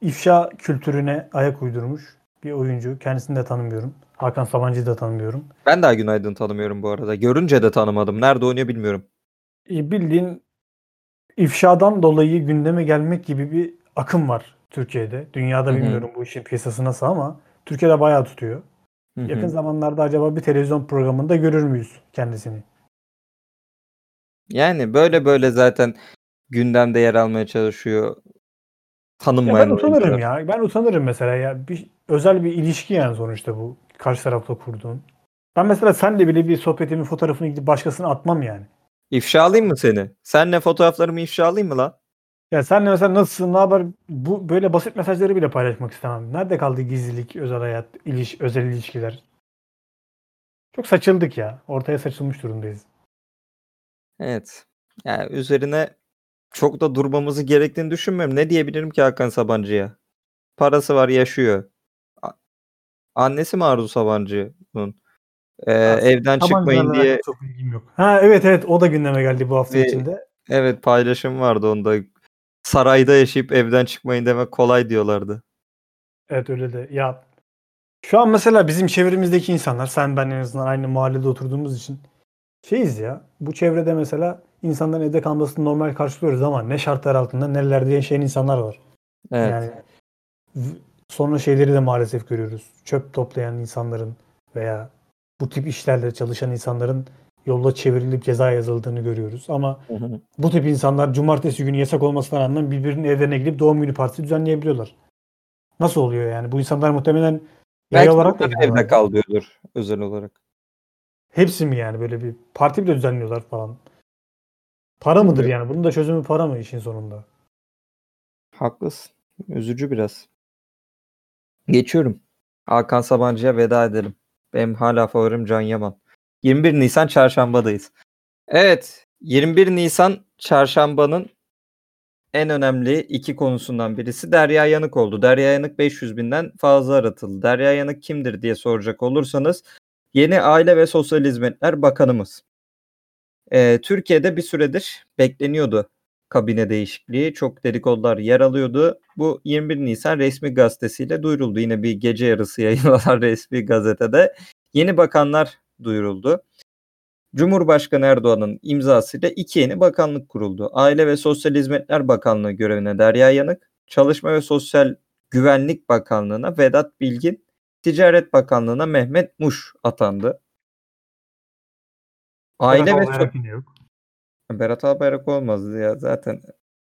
ifşa kültürüne ayak uydurmuş bir oyuncu. Kendisini de tanımıyorum. Hakan Sabancı'yı da tanımıyorum. Ben de Günaydın tanımıyorum bu arada. Görünce de tanımadım. Nerede oynuyor bilmiyorum. E, bildiğin ifşadan dolayı gündeme gelmek gibi bir akım var Türkiye'de. Dünyada Hı hı. bilmiyorum bu işin piyasası nasıl ama Türkiye'de bayağı tutuyor. Hı hı. Yakın zamanlarda acaba bir televizyon programında görür müyüz kendisini? Yani böyle böyle zaten gündemde yer almaya çalışıyor. Ya Tanınmayan ben utanırım ya. Ben utanırım mesela ya. Bir, özel bir ilişki yani sonuçta bu. Karşı tarafla kurduğun. Ben mesela senle bile bir sohbetimin fotoğrafını gidip başkasına atmam yani. İfşalayayım mı seni? Senle fotoğraflarımı ifşalayayım mı lan? Ya senle mesela nasılsın, ne haber? Bu böyle basit mesajları bile paylaşmak istemem. Nerede kaldı gizlilik, özel hayat, iliş, özel ilişkiler? Çok saçıldık ya. Ortaya saçılmış durumdayız. Evet. Yani üzerine çok da durmamızı gerektiğini düşünmüyorum. Ne diyebilirim ki Hakan Sabancı'ya? Parası var, yaşıyor. A- Annesi mi Arzu Sabancı'nın? Ee, evden çıkmayın diye çok ilgim yok. Ha evet evet o da gündeme geldi bu hafta Ve- içinde. evet paylaşım vardı onda. Sarayda yaşayıp evden çıkmayın demek kolay diyorlardı. Evet öyle de. Ya şu an mesela bizim çevremizdeki insanlar sen ben en azından aynı mahallede oturduğumuz için şeyiz ya. Bu çevrede mesela insanların evde kalmasını normal karşılıyoruz ama ne şartlar altında nelerde yaşayan insanlar var. Evet. Yani sonra şeyleri de maalesef görüyoruz. Çöp toplayan insanların veya bu tip işlerle çalışan insanların yolda çevrilip ceza yazıldığını görüyoruz. Ama Hı hı. bu tip insanlar cumartesi günü yasak olmasına rağmen birbirinin evlerine gidip doğum günü partisi düzenleyebiliyorlar. Nasıl oluyor yani? Bu insanlar muhtemelen yay olarak da evde kal diyordur özel olarak. Hepsi mi yani böyle bir parti bile düzenliyorlar falan. Para mıdır yani? Bunun da çözümü para mı işin sonunda? Haklısın. Üzücü biraz. Geçiyorum. Hakan Sabancı'ya veda edelim. Benim hala favorim Can Yaman. 21 Nisan çarşambadayız. Evet. 21 Nisan çarşambanın en önemli iki konusundan birisi Derya Yanık oldu. Derya Yanık 500 binden fazla aratıldı. Derya Yanık kimdir diye soracak olursanız yeni Aile ve Sosyal Hizmetler Bakanımız. Ee, Türkiye'de bir süredir bekleniyordu kabine değişikliği. Çok dedikodular yer alıyordu. Bu 21 Nisan resmi gazetesiyle duyuruldu. Yine bir gece yarısı yayınlanan resmi gazetede. Yeni bakanlar duyuruldu. Cumhurbaşkanı Erdoğan'ın imzasıyla iki yeni bakanlık kuruldu. Aile ve Sosyal Hizmetler Bakanlığı görevine Derya Yanık, Çalışma ve Sosyal Güvenlik Bakanlığı'na Vedat Bilgin, Ticaret Bakanlığı'na Mehmet Muş atandı. Aile ve Berat so- Albayrak yine yok. Berat Albayrak olmazdı ya zaten.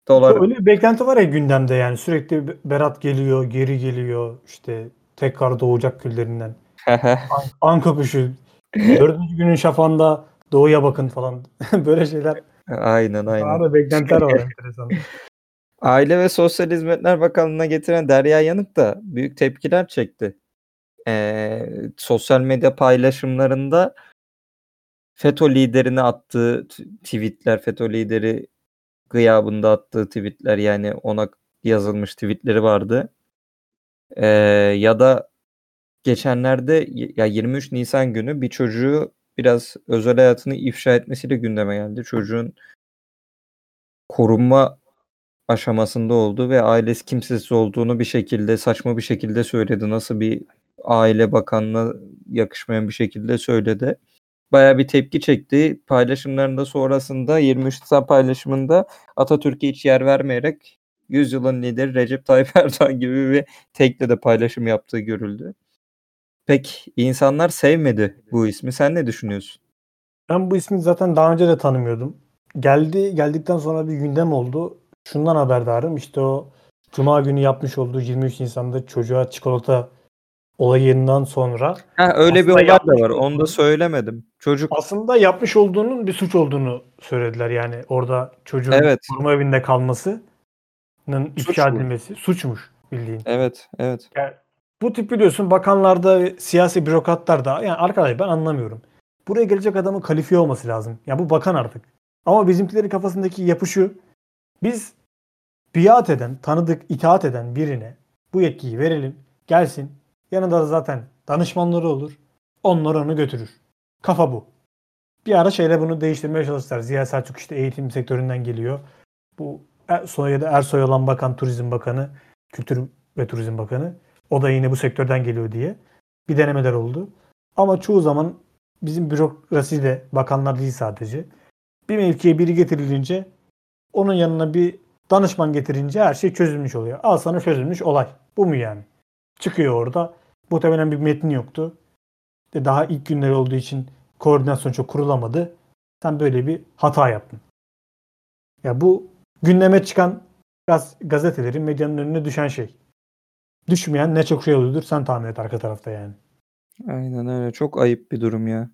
Dolar Öyle bir beklenti var ya gündemde yani sürekli Berat geliyor, geri geliyor işte tekrar doğacak küllerinden. An- Anka kuşu dördüncü günün şafağında doğuya bakın falan böyle şeyler. aynen aynen. Daha da beklentiler var enteresan. Aile ve Sosyal Hizmetler Bakanlığı'na getiren Derya Yanık da büyük tepkiler çekti. Ee, sosyal medya paylaşımlarında FETÖ liderine attığı tweetler, FETÖ lideri gıyabında attığı tweetler yani ona yazılmış tweetleri vardı. Ee, ya da geçenlerde ya 23 Nisan günü bir çocuğu biraz özel hayatını ifşa etmesiyle gündeme geldi. Çocuğun korunma aşamasında oldu ve ailesi kimsesiz olduğunu bir şekilde saçma bir şekilde söyledi. Nasıl bir aile bakanına yakışmayan bir şekilde söyledi. Bayağı bir tepki çekti. Paylaşımlarında sonrasında 23 Nisan paylaşımında Atatürk'e hiç yer vermeyerek yüzyılın lideri Recep Tayyip Erdoğan gibi bir tekle de paylaşım yaptığı görüldü. Pek insanlar sevmedi bu ismi. Sen ne düşünüyorsun? Ben bu ismi zaten daha önce de tanımıyordum. Geldi geldikten sonra bir gündem oldu. Şundan haberdarım işte o Cuma günü yapmış olduğu 23 Nisan'da çocuğa çikolata olayından sonra Ha, öyle bir olay da var. Onu da söylemedim. Çocuk aslında yapmış olduğunun bir suç olduğunu söylediler. Yani orada çocuğun Evet. koruma evinde kalmasının Suç ifşa edilmesi suçmuş bildiğin. evet evet. Yani Bu tip biliyorsun bakanlarda siyasi bürokratlarda yani arkadaş ben anlamıyorum. Buraya gelecek adamın kalifiye olması lazım. Ya bu bakan artık. Ama bizimkilerin kafasındaki yapı şu. Biz biat eden, tanıdık, itaat eden birine bu yetkiyi verelim. Gelsin. Yanında da zaten danışmanları olur. Onlar onu götürür. Kafa bu. Bir ara şeyle bunu değiştirmeye çalıştılar. Ziya Selçuk işte eğitim sektöründen geliyor. Bu Er- Soya'da Ersoy olan bakan, Turizm Bakanı, Kültür ve Turizm Bakanı. O da yine bu sektörden geliyor diye. Bir denemeler oldu. Ama çoğu zaman bizim bürokrasi de bakanlar değil sadece. Bir mevkiye biri getirilince onun yanına bir danışman getirince her şey çözülmüş oluyor. Al sana çözülmüş olay. Bu mu yani? Çıkıyor orada. Muhtemelen bir metni yoktu. De daha ilk günler olduğu için koordinasyon çok kurulamadı. Sen böyle bir hata yaptın. Ya bu gündeme çıkan gaz, gazetelerin medyanın önüne düşen şey. Düşmeyen ne çok şey oluyordur sen tahmin et arka tarafta yani. Aynen öyle. Çok ayıp bir durum ya.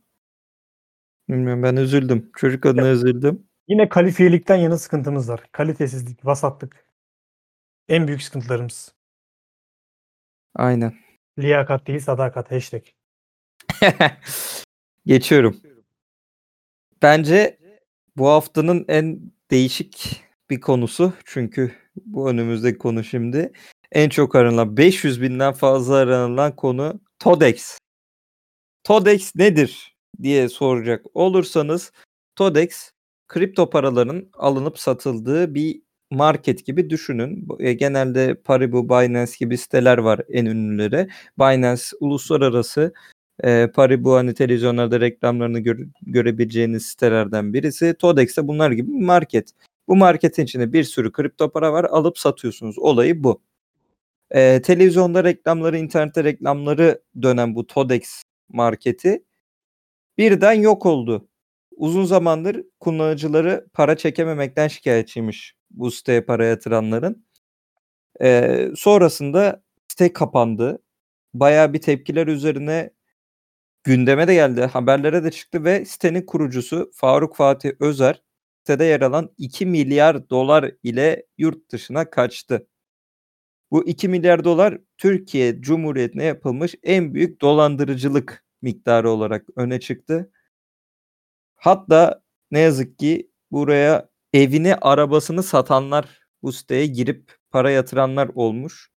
Bilmiyorum ben üzüldüm. Çocuk adına üzüldüm. Yine kalifiyelikten yana sıkıntımız var. Kalitesizlik, vasatlık. En büyük sıkıntılarımız. Aynen. Liyakat değil sadakat. Hashtag. Geçiyorum. Bence bu haftanın en değişik bir konusu çünkü bu önümüzdeki konu şimdi en çok aranılan 500 binden fazla aranılan konu TODEX. TODEX nedir diye soracak olursanız TODEX kripto paraların alınıp satıldığı bir market gibi düşünün. E, Genelde Paribu, Binance gibi siteler var en ünlüleri. Binance uluslararası e, Paribu hani televizyonlarda reklamlarını gör- görebileceğiniz sitelerden birisi. Todex de bunlar gibi bir market. Bu marketin içinde bir sürü kripto para var. Alıp satıyorsunuz. Olayı bu. E, televizyonda reklamları, internette reklamları dönen bu Todex marketi birden yok oldu. Uzun zamandır kullanıcıları para çekememekten şikayetçiymiş bu siteye para yatıranların. E, sonrasında site kapandı. Bayağı bir tepkiler üzerine gündeme de geldi, haberlere de çıktı ve sitenin kurucusu Faruk Fatih Özer sitede yer alan 2 milyar dolar ile yurt dışına kaçtı. Bu 2 milyar dolar Türkiye Cumhuriyeti'ne yapılmış en büyük dolandırıcılık miktarı olarak öne çıktı. Hatta ne yazık ki buraya evini, arabasını satanlar bu siteye girip para yatıranlar olmuş.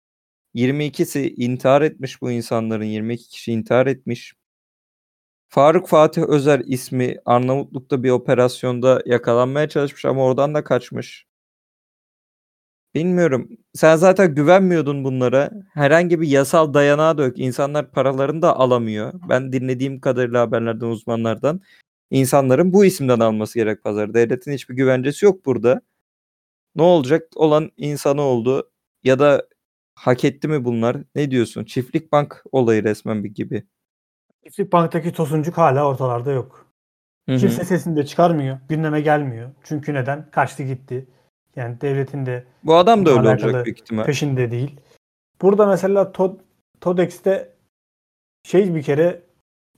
22'si intihar etmiş bu insanların 22 kişi intihar etmiş. Faruk Fatih Özer ismi Arnavutluk'ta bir operasyonda yakalanmaya çalışmış ama oradan da kaçmış. Bilmiyorum. Sen zaten güvenmiyordun bunlara. Herhangi bir yasal dayanağı da yok. İnsanlar paralarını da alamıyor. Ben dinlediğim kadarıyla haberlerden, uzmanlardan insanların bu isimden alması gerek pazar. Devletin hiçbir güvencesi yok burada. Ne olacak? Olan insanı oldu. Ya da hak etti mi bunlar? Ne diyorsun? Çiftlik bank olayı resmen bir gibi. Çiftlik Bank'taki tosuncuk hala ortalarda yok. Kimse sesini de çıkarmıyor. Gündeme gelmiyor. Çünkü neden? Kaçtı gitti. Yani devletin de Bu adam da öyle olacak büyük ihtimal. peşinde değil. Burada mesela Tod Todex'te şey bir kere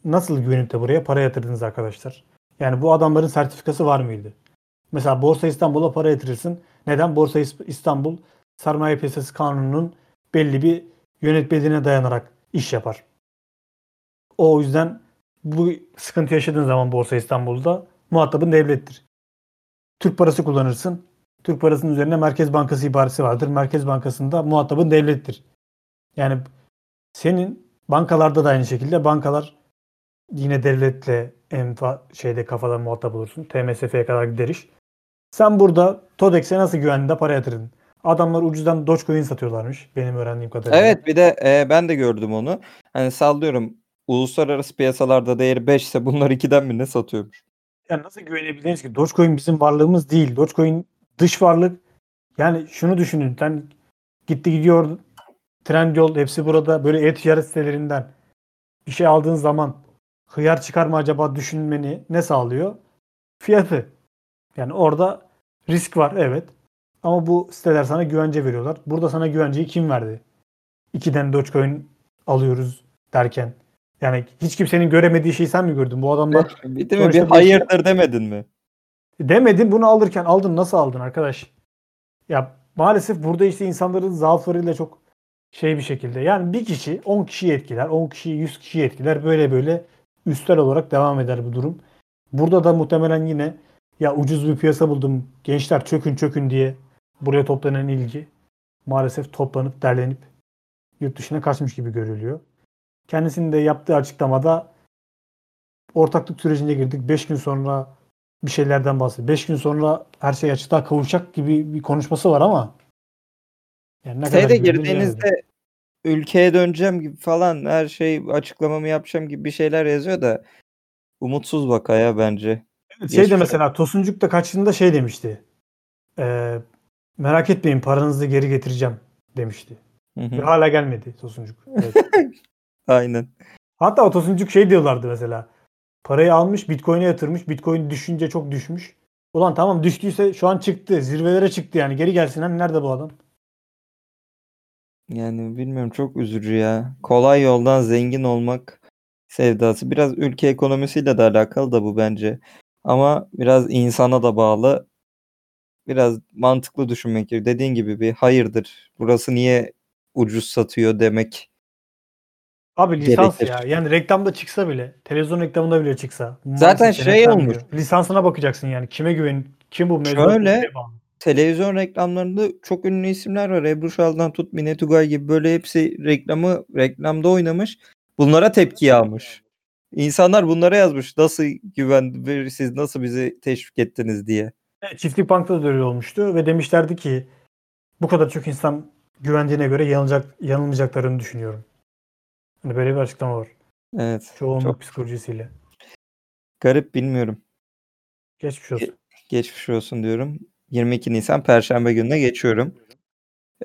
nasıl güvenip de buraya para yatırdınız arkadaşlar? Yani bu adamların sertifikası var mıydı? Mesela Borsa İstanbul'a para yatırırsın. Neden? Borsa İs- İstanbul Sermaye Piyasası Kanunu'nun belli bir yönetmeliğine dayanarak iş yapar. O yüzden bu sıkıntı yaşadığın zaman Borsa İstanbul'da muhatabın devlettir. Türk parası kullanırsın. Türk parasının üzerine Merkez Bankası ibaresi vardır. Merkez Bankası'nda muhatabın devlettir. Yani senin bankalarda da aynı şekilde bankalar yine devletle en şeyde kafada muhatap olursun. TMSF'ye kadar gider iş. Sen burada Todex'e nasıl güvenliğinde para yatırdın? Adamlar ucuzdan Dogecoin satıyorlarmış benim öğrendiğim kadarıyla. Evet bir de e, ben de gördüm onu. Hani sallıyorum uluslararası piyasalarda değeri 5 ise bunlar 2'den mi ne satıyormuş? Yani nasıl güvenebiliriz ki? Dogecoin bizim varlığımız değil. Dogecoin dış varlık. Yani şunu düşünün. Sen gitti gidiyor Trendyol hepsi burada böyle e-ticaret sitelerinden bir şey aldığın zaman hıyar çıkar mı acaba düşünmeni ne sağlıyor? Fiyatı. Yani orada risk var evet. Ama bu siteler sana güvence veriyorlar. Burada sana güvenceyi kim verdi? İkiden Dogecoin alıyoruz derken. Yani hiç kimsenin göremediği şeyi sen mi gördün? Bu adamlar Bir değil mi? Bir hayırdır demedin mi? Demedin bunu alırken aldın nasıl aldın arkadaş? Ya maalesef burada işte insanların zaaflarıyla çok şey bir şekilde. Yani bir kişi 10 kişiyi etkiler, 10 kişi 100 kişiyi etkiler. Böyle böyle üstel olarak devam eder bu durum. Burada da muhtemelen yine ya ucuz bir piyasa buldum gençler çökün çökün diye buraya toplanan ilgi maalesef toplanıp derlenip yurt dışına kaçmış gibi görülüyor. Kendisinin de yaptığı açıklamada ortaklık sürecine girdik. 5 gün sonra bir şeylerden bahsediyor. 5 gün sonra her şey açıklığa kavuşacak gibi bir konuşması var ama yani ne Şeyde güvenilir girdiğinizde ülkeye döneceğim gibi falan her şey açıklamamı yapacağım gibi bir şeyler yazıyor da umutsuz vakaya bence. Şey de mesela Tosuncuk da kaçtığında şey demişti. Ee, merak etmeyin paranızı geri getireceğim demişti. Hı hı. Ve hala gelmedi Tosuncuk. Evet. Aynen. Hatta o Tosuncuk şey diyorlardı mesela. Parayı almış Bitcoin'e yatırmış. Bitcoin düşünce çok düşmüş. Ulan tamam düştüyse şu an çıktı. Zirvelere çıktı yani. Geri gelsin. Hani nerede bu adam? Yani bilmiyorum çok üzücü ya. Kolay yoldan zengin olmak sevdası. Biraz ülke ekonomisiyle de alakalı da bu bence. Ama biraz insana da bağlı. Biraz mantıklı düşünmek gerekiyor. Dediğin gibi bir hayırdır. Burası niye ucuz satıyor demek. Abi lisans Gerekir. ya. Yani reklamda çıksa bile, televizyon reklamında bile çıksa. Zaten şey olmuş. Lisansına bakacaksın yani. Kime güven, kim bu mevzuat Şöyle, bağlı. Televizyon reklamlarında çok ünlü isimler var. Ebru Şal'dan tut Mine Tugay gibi böyle hepsi reklamı reklamda oynamış. Bunlara tepki yağmış. İnsanlar bunlara yazmış. Nasıl güven siz nasıl bizi teşvik ettiniz diye. Evet, Çiftlik Bank'ta da öyle olmuştu ve demişlerdi ki bu kadar çok insan güvendiğine göre yanılacak, yanılmayacaklarını düşünüyorum. Hani böyle bir açıklama var. Evet. Çoğunluk Çok psikolojisiyle. garip bilmiyorum. Geçmiş olsun. Geçmiş olsun diyorum. 22 Nisan Perşembe gününe geçiyorum.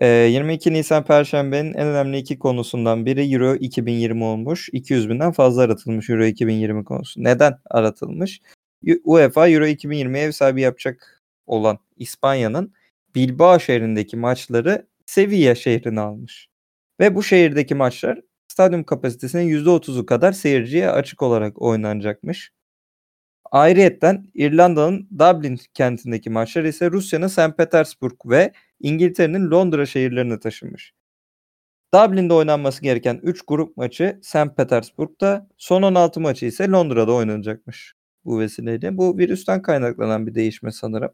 Ee, 22 Nisan Perşembe'nin en önemli iki konusundan biri Euro 2020 olmuş. 200 binden fazla aratılmış Euro 2020 konusu. Neden aratılmış? UEFA Euro 2020 ev sahibi yapacak olan İspanya'nın Bilbao şehrindeki maçları Sevilla şehrine almış. Ve bu şehirdeki maçlar stadyum kapasitesinin %30'u kadar seyirciye açık olarak oynanacakmış. Ayrıyetten İrlanda'nın Dublin kentindeki maçlar ise Rusya'nın St. Petersburg ve İngiltere'nin Londra şehirlerine taşınmış. Dublin'de oynanması gereken 3 grup maçı St. Petersburg'da, son 16 maçı ise Londra'da oynanacakmış bu vesileyle. Bu virüsten kaynaklanan bir değişme sanırım.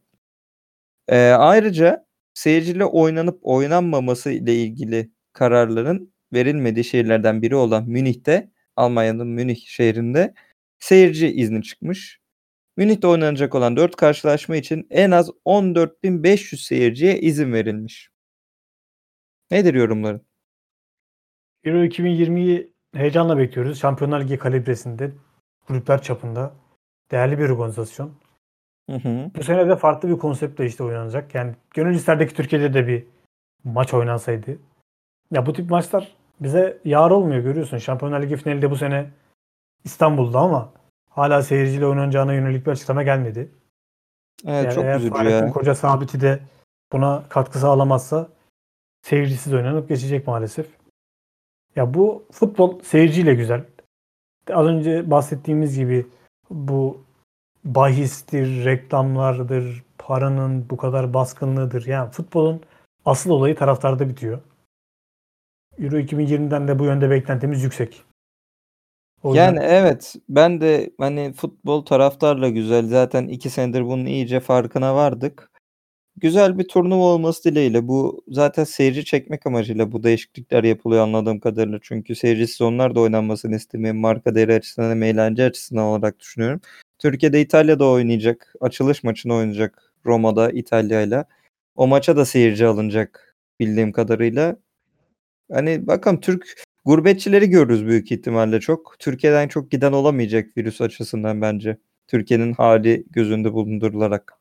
Ee, ayrıca seyirciyle oynanıp oynanmaması ile ilgili kararların verilmediği şehirlerden biri olan Münih'te, Almanya'nın Münih şehrinde seyirci izni çıkmış. Münih'te oynanacak olan 4 karşılaşma için en az 14.500 seyirciye izin verilmiş. Nedir yorumların? Euro 2020'yi heyecanla bekliyoruz. Şampiyonlar Ligi kalibresinde, kulüpler çapında değerli bir organizasyon. Hı hı. Bu sene de farklı bir konseptle işte oynanacak. Yani gönül isterdeki Türkiye'de de bir maç oynansaydı. Ya bu tip maçlar bize yar olmuyor görüyorsun. Şampiyonlar Ligi finali de bu sene İstanbul'da ama hala seyirciyle oynanacağına yönelik bir açıklama gelmedi. Evet Yani çok eğer üzücü Fahrettin ya. Koca sabiti de buna katkı sağlamazsa seyircisiz oynanıp geçecek maalesef. Ya bu futbol seyirciyle güzel. Az önce bahsettiğimiz gibi bu bahistir, reklamlardır, paranın bu kadar baskınlığıdır. Yani futbolun asıl olayı taraftarda bitiyor. Euro 2020'den de bu yönde beklentimiz yüksek. Yani evet ben de hani futbol taraftarla güzel. Zaten iki senedir bunun iyice farkına vardık. Güzel bir turnuva olması dileğiyle. Bu zaten seyirci çekmek amacıyla bu değişiklikler yapılıyor anladığım kadarıyla. Çünkü seyircisiz onlar da oynanmasını istemiyor. Marka değeri açısından hem eğlence açısından olarak düşünüyorum. Türkiye'de İtalya'da oynayacak. Açılış maçını oynayacak Roma'da İtalya'yla. O maça da seyirci alınacak bildiğim kadarıyla. Hani bakalım Türk gurbetçileri görürüz büyük ihtimalle çok. Türkiye'den çok giden olamayacak virüs açısından bence. Türkiye'nin hali gözünde bulundurularak.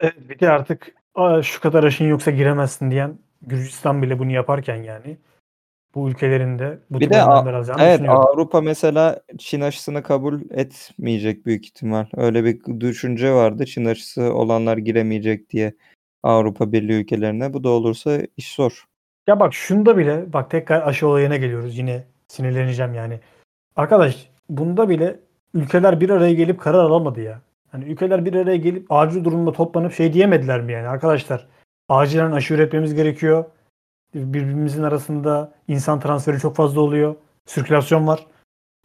Evet, bir de artık "Aa, şu kadar aşın yoksa giremezsin diyen Gürcistan bile bunu yaparken yani bu ülkelerin de bu Bir de a- Evet. Avrupa mesela Çin aşısını kabul etmeyecek büyük ihtimal. Öyle bir düşünce vardı. Çin aşısı olanlar giremeyecek diye Avrupa Birliği ülkelerine. Bu da olursa iş zor. Ya bak şunda bile bak tekrar aşı olayına geliyoruz yine sinirleneceğim yani. Arkadaş bunda bile ülkeler bir araya gelip karar alamadı ya. Hani ülkeler bir araya gelip acil durumda toplanıp şey diyemediler mi yani arkadaşlar acilen aşı üretmemiz gerekiyor. Birbirimizin arasında insan transferi çok fazla oluyor. Sirkülasyon var.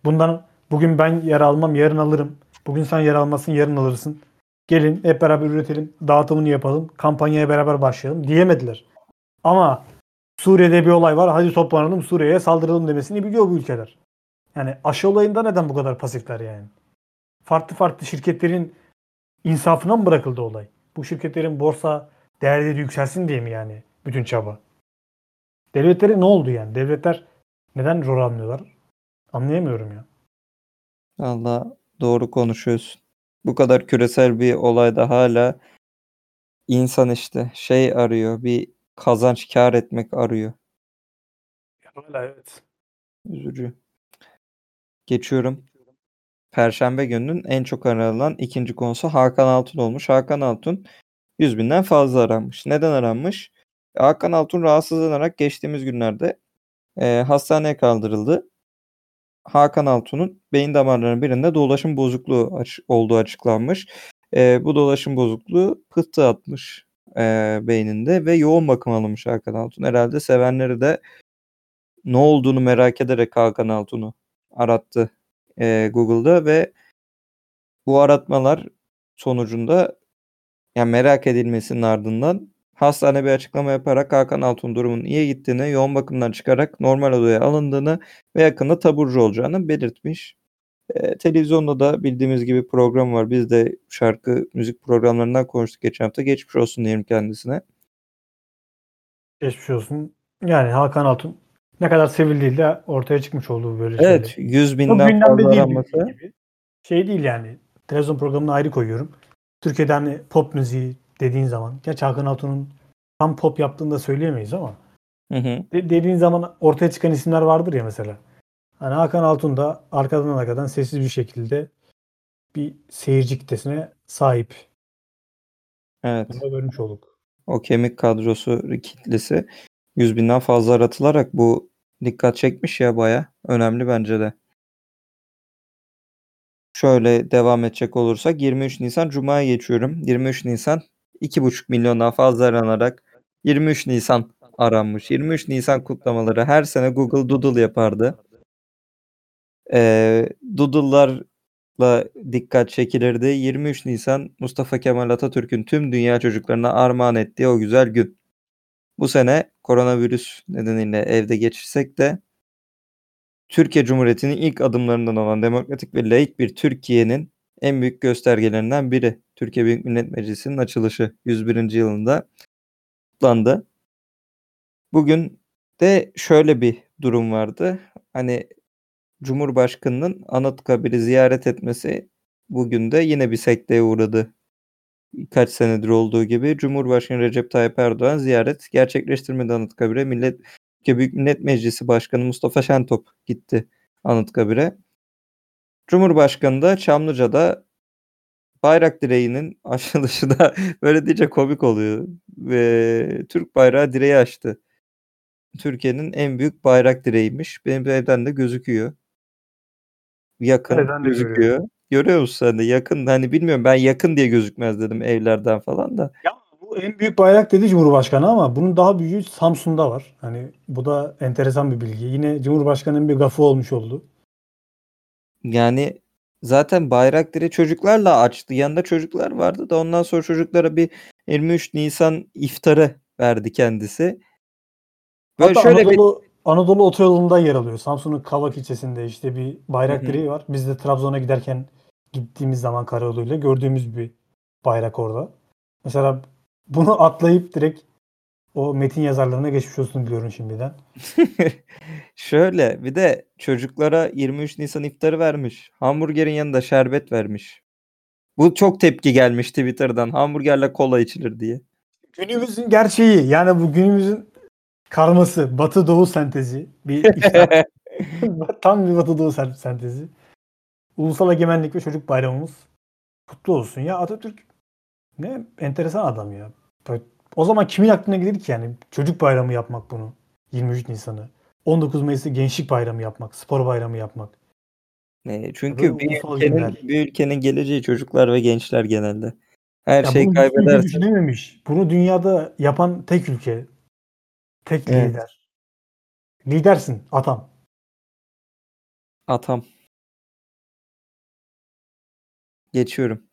Bundan bugün ben yer almam, yarın alırım. Bugün sen yer almasın, yarın alırsın. Gelin hep beraber üretelim, dağıtımını yapalım, kampanyaya beraber başlayalım diyemediler. Ama Suriye'de bir olay var. Hadi toplanalım Suriye'ye saldıralım demesini biliyor bu ülkeler. Yani aşı olayında neden bu kadar pasifler yani? Farklı farklı şirketlerin insafına mı bırakıldı olay? Bu şirketlerin borsa değerleri yükselsin diye mi yani bütün çaba? Devletlere ne oldu yani? Devletler neden rol almıyorlar? Anlayamıyorum ya. Valla doğru konuşuyorsun. Bu kadar küresel bir olayda hala insan işte şey arıyor. Bir kazanç kar etmek arıyor. Hala evet. Üzücü. Geçiyorum. Perşembe gününün en çok aranan ikinci konusu Hakan Altun olmuş. Hakan Altun 100 binden fazla aranmış. Neden aranmış? Hakan Altun rahatsızlanarak geçtiğimiz günlerde e, hastaneye kaldırıldı. Hakan Altun'un beyin damarlarının birinde dolaşım bozukluğu aç- olduğu açıklanmış. E, bu dolaşım bozukluğu pıhtı atmış e, beyninde ve yoğun bakım alınmış Hakan Altun. Herhalde sevenleri de ne olduğunu merak ederek Hakan Altun'u arattı e, Google'da ve bu aratmalar sonucunda yani merak edilmesinin ardından hastane bir açıklama yaparak Hakan Altun durumunun iyi gittiğini, yoğun bakımdan çıkarak normal odaya alındığını ve yakında taburcu olacağını belirtmiş. E, televizyonda da bildiğimiz gibi program var. Biz de şarkı, müzik programlarından konuştuk geçen hafta. Geçmiş olsun diyelim kendisine. Geçmiş olsun. Yani Hakan Altun ne kadar sevildiği de ortaya çıkmış olduğu böyle Evet, şeyler. 100 Çok binden fazla aranması. Şey değil yani. Televizyon programını ayrı koyuyorum. Türkiye'de hani pop müziği dediğin zaman. Gerçi Hakan Altun'un tam pop yaptığını da söyleyemeyiz ama. Hı hı. de- dediğin zaman ortaya çıkan isimler vardır ya mesela. Hani Hakan Altun da arkadan arkadan sessiz bir şekilde bir seyirci kitlesine sahip. Evet. Bunu da görmüş olduk. O kemik kadrosu kitlesi 100 binden fazla aratılarak bu dikkat çekmiş ya baya önemli bence de. Şöyle devam edecek olursak 23 Nisan Cuma'ya geçiyorum. 23 Nisan 2,5 milyondan fazla aranarak 23 Nisan aranmış. 23 Nisan kutlamaları her sene Google Doodle yapardı. Ee, Doodle'larla dikkat çekilirdi. 23 Nisan Mustafa Kemal Atatürk'ün tüm dünya çocuklarına armağan ettiği o güzel gün. Bu sene koronavirüs nedeniyle evde geçirsek de Türkiye Cumhuriyeti'nin ilk adımlarından olan demokratik ve laik bir Türkiye'nin en büyük göstergelerinden biri. Türkiye Büyük Millet Meclisi'nin açılışı 101. yılında kutlandı. Bugün de şöyle bir durum vardı. Hani Cumhurbaşkanı'nın Anıtkabir'i ziyaret etmesi bugün de yine bir sekteye uğradı. Kaç senedir olduğu gibi Cumhurbaşkanı Recep Tayyip Erdoğan ziyaret gerçekleştirmedi Anıtkabir'e. Millet Türkiye Büyük Millet Meclisi Başkanı Mustafa Şentop gitti Anıtkabir'e. Cumhurbaşkanı da Çamlıca'da bayrak direğinin açılışı da böyle diyece komik oluyor. Ve Türk bayrağı direği açtı. Türkiye'nin en büyük bayrak direğiymiş. Benim evden de gözüküyor. Yakın Nereden de gözüküyor. görüyorum. Görüyor musun sen de yakın hani bilmiyorum ben yakın diye gözükmez dedim evlerden falan da. Ya bu en büyük bayrak dedi Cumhurbaşkanı ama bunun daha büyüğü Samsun'da var. Hani bu da enteresan bir bilgi. Yine Cumhurbaşkanı'nın bir gafı olmuş oldu. Yani zaten bayrak direği çocuklarla açtı. Yanında çocuklar vardı da ondan sonra çocuklara bir 23 Nisan iftarı verdi kendisi. Böyle Hatta şöyle Anadolu, Anadolu otoyolunda yer alıyor. Samsun'un Kavak ilçesinde işte bir bayrak Hı hı. direği var. Biz de Trabzon'a giderken gittiğimiz zaman karayoluyla gördüğümüz bir bayrak orada. Mesela bunu atlayıp direkt o metin yazarlarına geçmiş olsun diliyorum şimdiden. Şöyle bir de çocuklara 23 Nisan iftarı vermiş. Hamburgerin yanında şerbet vermiş. Bu çok tepki gelmiş Twitter'dan. Hamburgerle kola içilir diye. Günümüzün gerçeği yani bu günümüzün karması, Batı Doğu sentezi. Bir tam bir Batı Doğu sen- sentezi. Ulusal Egemenlik ve Çocuk Bayramımız kutlu olsun. Ya Atatürk ne enteresan adam ya. O zaman kimin aklına gelir ki yani çocuk bayramı yapmak bunu 23 Nisan'ı. 19 Mayıs'ı gençlik bayramı yapmak, spor bayramı yapmak. E, çünkü bir ülkenin, günler. bir ülkenin geleceği çocuklar ve gençler genelde. Her Ya ülke kaybederse düşünememiş. Bunu dünyada yapan tek ülke. Tek Evet. lider. Lidersin atam. Atam. Geçiyorum.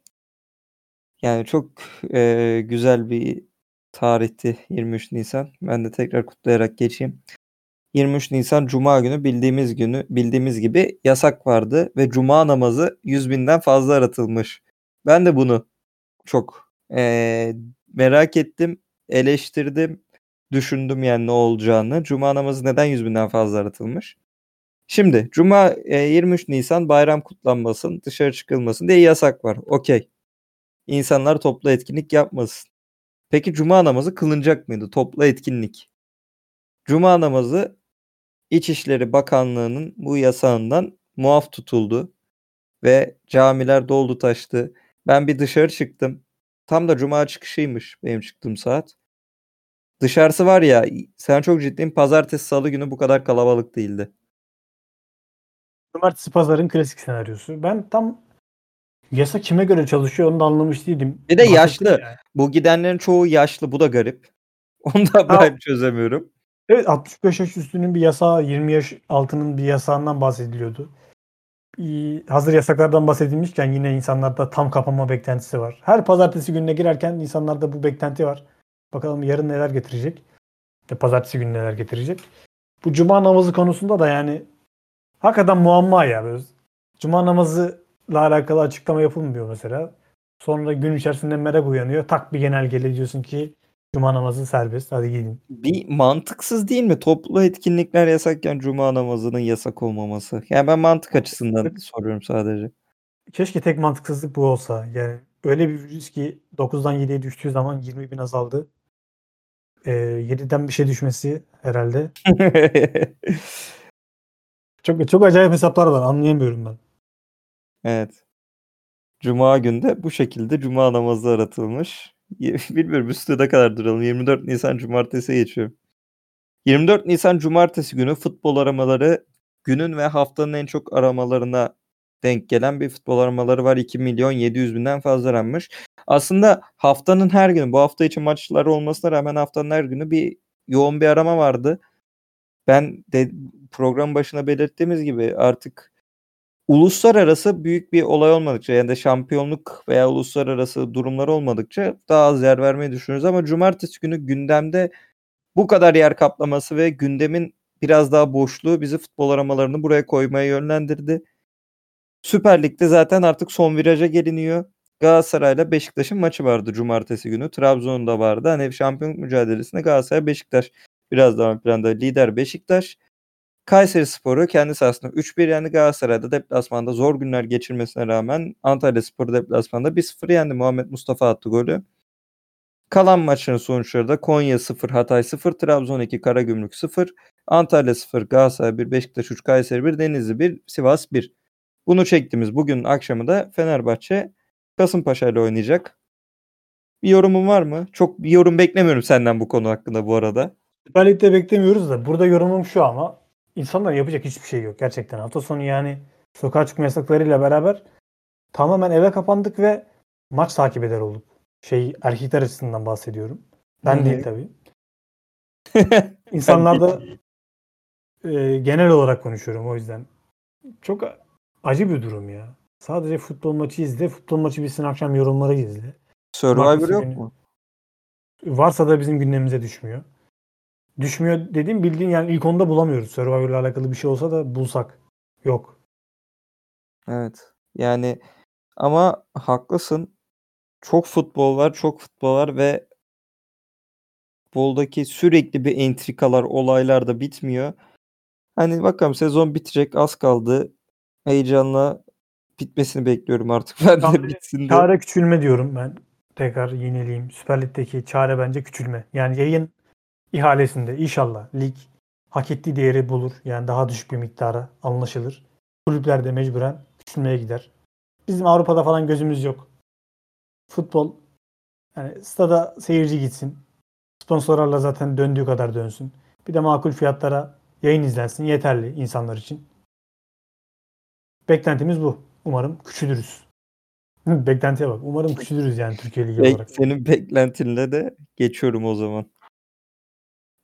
Yani çok e, güzel bir tarihti 23 Nisan. Ben de tekrar kutlayarak geçeyim. 23 Nisan Cuma günü bildiğimiz günü bildiğimiz gibi yasak vardı ve Cuma namazı 100 binden fazla aratılmış. Ben de bunu çok e, merak ettim, eleştirdim, düşündüm yani ne olacağını. Cuma namazı neden 100 binden fazla aratılmış? Şimdi Cuma e, 23 Nisan bayram kutlanmasın, dışarı çıkılmasın diye yasak var. Okey. İnsanlar toplu etkinlik yapmasın. Peki Cuma namazı kılınacak mıydı? Toplu etkinlik. Cuma namazı İçişleri Bakanlığı'nın bu yasağından muaf tutuldu ve camiler doldu taştı. Ben bir dışarı çıktım. Tam da cuma çıkışıymış benim çıktığım saat. Dışarısı var ya sen çok ciddiyim pazartesi salı günü bu kadar kalabalık değildi. Cumartesi pazarın klasik senaryosu. Ben tam yasa kime göre çalışıyor onu da anlamış değilim. Bir de Bahsettim yaşlı. ya. Bu gidenlerin çoğu yaşlı bu da garip. Onu da Ha. ben çözemiyorum. Evet 65 yaş üstünün bir yasağı 20 yaş altının bir yasağından bahsediliyordu. İyi, Hazır yasaklardan bahsedilmişken yine insanlarda tam kapama beklentisi var. Her pazartesi gününe girerken insanlarda bu beklenti var. Bakalım yarın neler getirecek. Ya pazartesi günü neler getirecek. Bu cuma namazı konusunda da yani hakikaten muamma ya. Böyle. Cuma namazıyla alakalı açıklama yapılmıyor mesela. Sonra gün içerisinde merak uyanıyor. Tak bir genelgeyle diyorsun ki cuma namazı serbest. Hadi gidin. Bir mantıksız değil mi? Toplu etkinlikler yasakken cuma namazının yasak olmaması. Yani ben mantık açısından soruyorum sadece. Keşke tek mantıksızlık bu olsa. Yani öyle bir virüs ki 9'dan 7'ye düştüğü zaman 20 bin azaldı. Ee, 7'den bir şey düşmesi herhalde. Çok çok acayip hesaplar var. Anlayamıyorum ben. Evet. Cuma günde bu şekilde cuma namazı aratılmış. Bilmiyorum üstüne ne kadar duralım. 24 Nisan Cumartesi geçiyor. 24 Nisan Cumartesi günü futbol aramaları günün ve haftanın en çok aramalarına denk gelen bir futbol aramaları var. 2 milyon 700 binden fazla aranmış. Aslında haftanın her günü bu hafta için maçlar olmasına rağmen haftanın her günü bir yoğun bir arama vardı. Ben de program başına belirttiğimiz gibi artık uluslararası büyük bir olay olmadıkça yani de şampiyonluk veya uluslararası durumlar olmadıkça daha az yer vermeyi düşünüyoruz ama cumartesi günü gündemde bu kadar yer kaplaması ve gündemin biraz daha boşluğu bizi futbol aramalarını buraya koymaya yönlendirdi. Süper Lig'de zaten artık son viraja geliniyor. Galatasaray'la Beşiktaş'ın maçı vardı cumartesi günü. Trabzon'da vardı. Hani şampiyonluk mücadelesinde Galatasaray Beşiktaş biraz daha ön planda lider Beşiktaş. Kayseri Sporu kendi sahasında 3-1 yendi. Galatasaray'da deplasmanda zor günler geçirmesine rağmen Antalya Sporu deplasmanda 1-0 yendi. Muhammed Mustafa attı golü. Kalan maçların sonuçları da Konya 0, Hatay 0, Trabzon 2, Karagümrük 0, Antalya 0, Galatasaray 1, Beşiktaş 3, Kayseri 1, Denizli 1, Sivas 1. Bunu çektiğimiz bugün akşamı da Fenerbahçe Kasımpaşa ile oynayacak. Bir yorumun var mı? Çok bir yorum beklemiyorum senden bu konu hakkında bu arada. Süper Lig'de beklemiyoruz da burada yorumum şu ama insanlar yapacak hiçbir şey yok gerçekten. Hafta sonu yani sokağa çıkma yasaklarıyla beraber tamamen eve kapandık ve maç takip eder olduk. Şey erkekler açısından bahsediyorum. Ben Hı hı. değil tabii. İnsanlarda e, genel olarak konuşuyorum o yüzden. Çok acı bir durum ya. Sadece futbol maçı izle, futbol maçı bitsin akşam yorumları izle. Survivor yok günü- mu? Varsa da bizim gündemimize düşmüyor. Düşmüyor dediğim bildiğin yani ilk onda bulamıyoruz. Survivor'la alakalı bir şey olsa da bulsak. Yok. Evet. Yani ama haklısın. Çok futbol var, çok futbol var ve futboldaki sürekli bir entrikalar, olaylar da bitmiyor. Hani bakalım sezon bitecek, az kaldı. Heyecanla bitmesini bekliyorum artık. Ben de Çare- bitsin de. Çare küçülme diyorum ben. Tekrar yineleyeyim. Süper Lig'deki çare bence küçülme. Yani yayın ihalesinde inşallah lig hak ettiği değeri bulur. Yani daha düşük bir miktara anlaşılır. Kulüpler de mecburen küçülmeye gider. Bizim Avrupa'da falan gözümüz yok. Futbol yani stada seyirci gitsin. Sponsorlarla zaten döndüğü kadar dönsün. Bir de makul fiyatlara yayın izlensin. Yeterli insanlar için. Beklentimiz bu. Umarım küçülürüz. Beklentiye bak. Umarım küçülürüz yani Türkiye Ligi olarak. senin beklentinle de geçiyorum o zaman.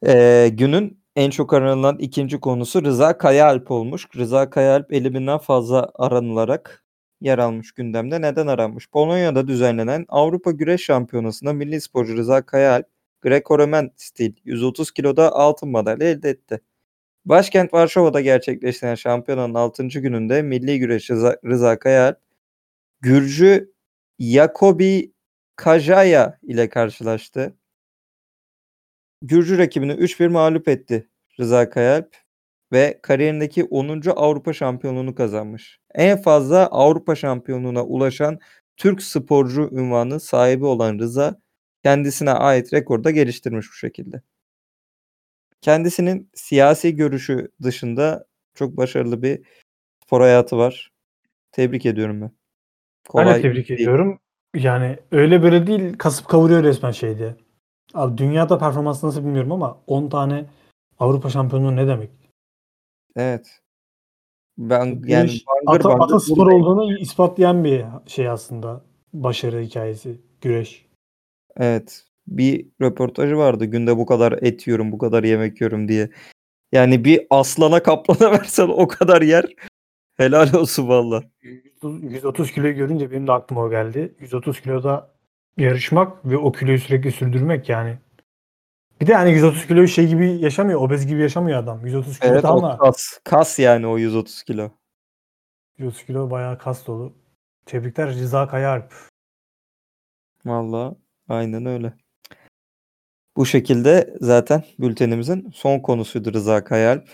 Ee, günün en çok aranılan ikinci konusu Rıza Kayaalp olmuş. Rıza Kayaalp 50 binden fazla aranılarak yer almış gündemde. Neden aranmış? Polonya'da düzenlenen Avrupa Güreş Şampiyonası'nda milli sporcu Rıza Kayaalp Greco-Romen stil 130 kiloda altın madalya elde etti. Başkent Varşova'da gerçekleşen şampiyonanın 6. gününde milli güreşçi Rıza, Rıza Kayaalp Gürcü Jakobi Kajaya ile karşılaştı. Gürcü rakibini 3-1 mağlup etti Rıza Kayalp ve kariyerindeki 10. Avrupa şampiyonluğunu kazanmış. En fazla Avrupa şampiyonluğuna ulaşan Türk sporcu ünvanı sahibi olan Rıza kendisine ait rekorda geliştirmiş bu şekilde. Kendisinin siyasi görüşü dışında çok başarılı bir spor hayatı var. Tebrik ediyorum ben. Ben de tebrik değil. ediyorum. Yani öyle böyle değil kasıp kavuruyor resmen şeydi. Abi dünyada performans nasıl bilmiyorum ama 10 tane Avrupa şampiyonluğu ne demek? Evet. Ben yani bangır ata, bangır ata spor buradayım. olduğunu ispatlayan bir şey aslında. Başarı hikayesi. Güreş. Evet. Bir röportajı vardı. Günde bu kadar et yiyorum, bu kadar yemek yiyorum diye. Yani bir aslana kaplana versen o kadar yer. Helal olsun valla. 130 kiloyu görünce benim de aklıma o geldi. 130 kiloda yarışmak ve o kiloyu sürekli sürdürmek yani. Bir de hani 130 kiloyu şey gibi yaşamıyor, obez gibi yaşamıyor adam. 130 kilo Evet o ama kas. Kas yani o 130 kilo. 130 kilo bayağı kas dolu. Tebrikler Rıza Kayaalp. Valla aynen öyle. Bu şekilde zaten bültenimizin son konusuydu Rıza Kayalp.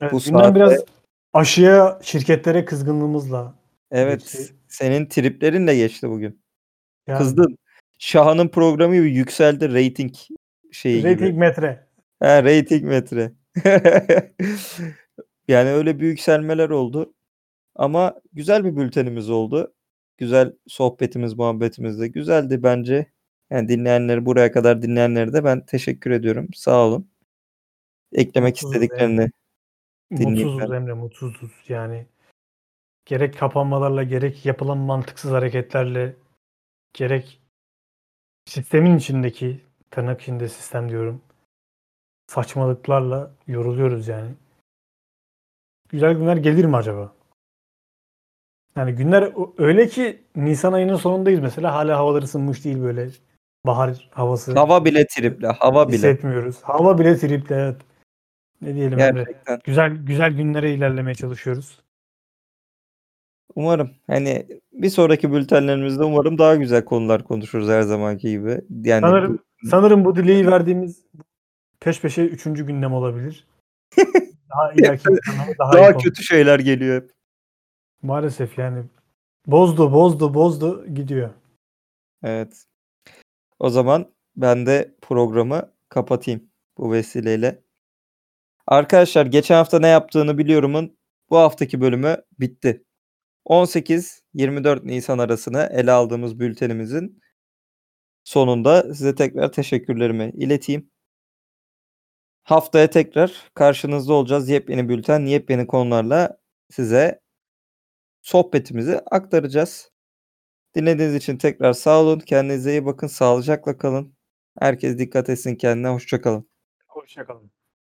Evet, Bu gündem saatte- biraz aşıya, şirketlere kızgınlığımızla. Evet Geçti. senin triplerinle geçti bugün. Yani Kızdın. Şahan'ın programı gibi yükseldi rating şeyi gibi. rating metre. Ha, rating metre. yani öyle büyük yükselmeler oldu. Ama güzel bir bültenimiz oldu. Güzel sohbetimiz, muhabbetimiz de güzeldi bence. Yani dinleyenleri buraya kadar dinleyenlere de ben teşekkür ediyorum. Sağ olun. Eklemek Mutsuzuz istediklerini dinleyeyim Mutsuzuz ben. Emre, mutsuzuz. Yani gerek kapanmalarla, gerek yapılan mantıksız hareketlerle, gerek sistemin içindeki, tırnak içinde sistem diyorum, saçmalıklarla yoruluyoruz yani. Güzel günler gelir mi acaba? Yani günler öyle ki Nisan ayının sonundayız mesela. Hala havalar ısınmış değil böyle. Bahar havası. Hava bile triple, hava bile. hissetmiyoruz. Hava bile triple evet. Ne diyelim? Gerçekten. Güzel güzel günlere ilerlemeye çalışıyoruz. Umarım. Hani bir sonraki bültenlerimizde umarım daha güzel konular konuşuruz her zamanki gibi. Yani Sanırım sanırım bu dileği verdiğimiz peş peşe üçüncü gündem olabilir. Daha ileriki daha, daha kötü şeyler geliyor hep. Maalesef yani bozdu bozdu bozdu gidiyor. Evet. O zaman ben de programı kapatayım bu vesileyle. Arkadaşlar geçen hafta ne yaptığını biliyorumun bu haftaki bölümü bitti. 18-24 Nisan arasını ele aldığımız bültenimizin sonunda size tekrar teşekkürlerimi ileteyim. Haftaya tekrar karşınızda olacağız. Yepyeni bülten, yepyeni konularla size sohbetimizi aktaracağız. Dinlediğiniz için tekrar sağ olun. Kendinize iyi bakın. Sağlıcakla kalın. Herkes dikkat etsin kendine. Hoşça kalın. Hoşçakalın.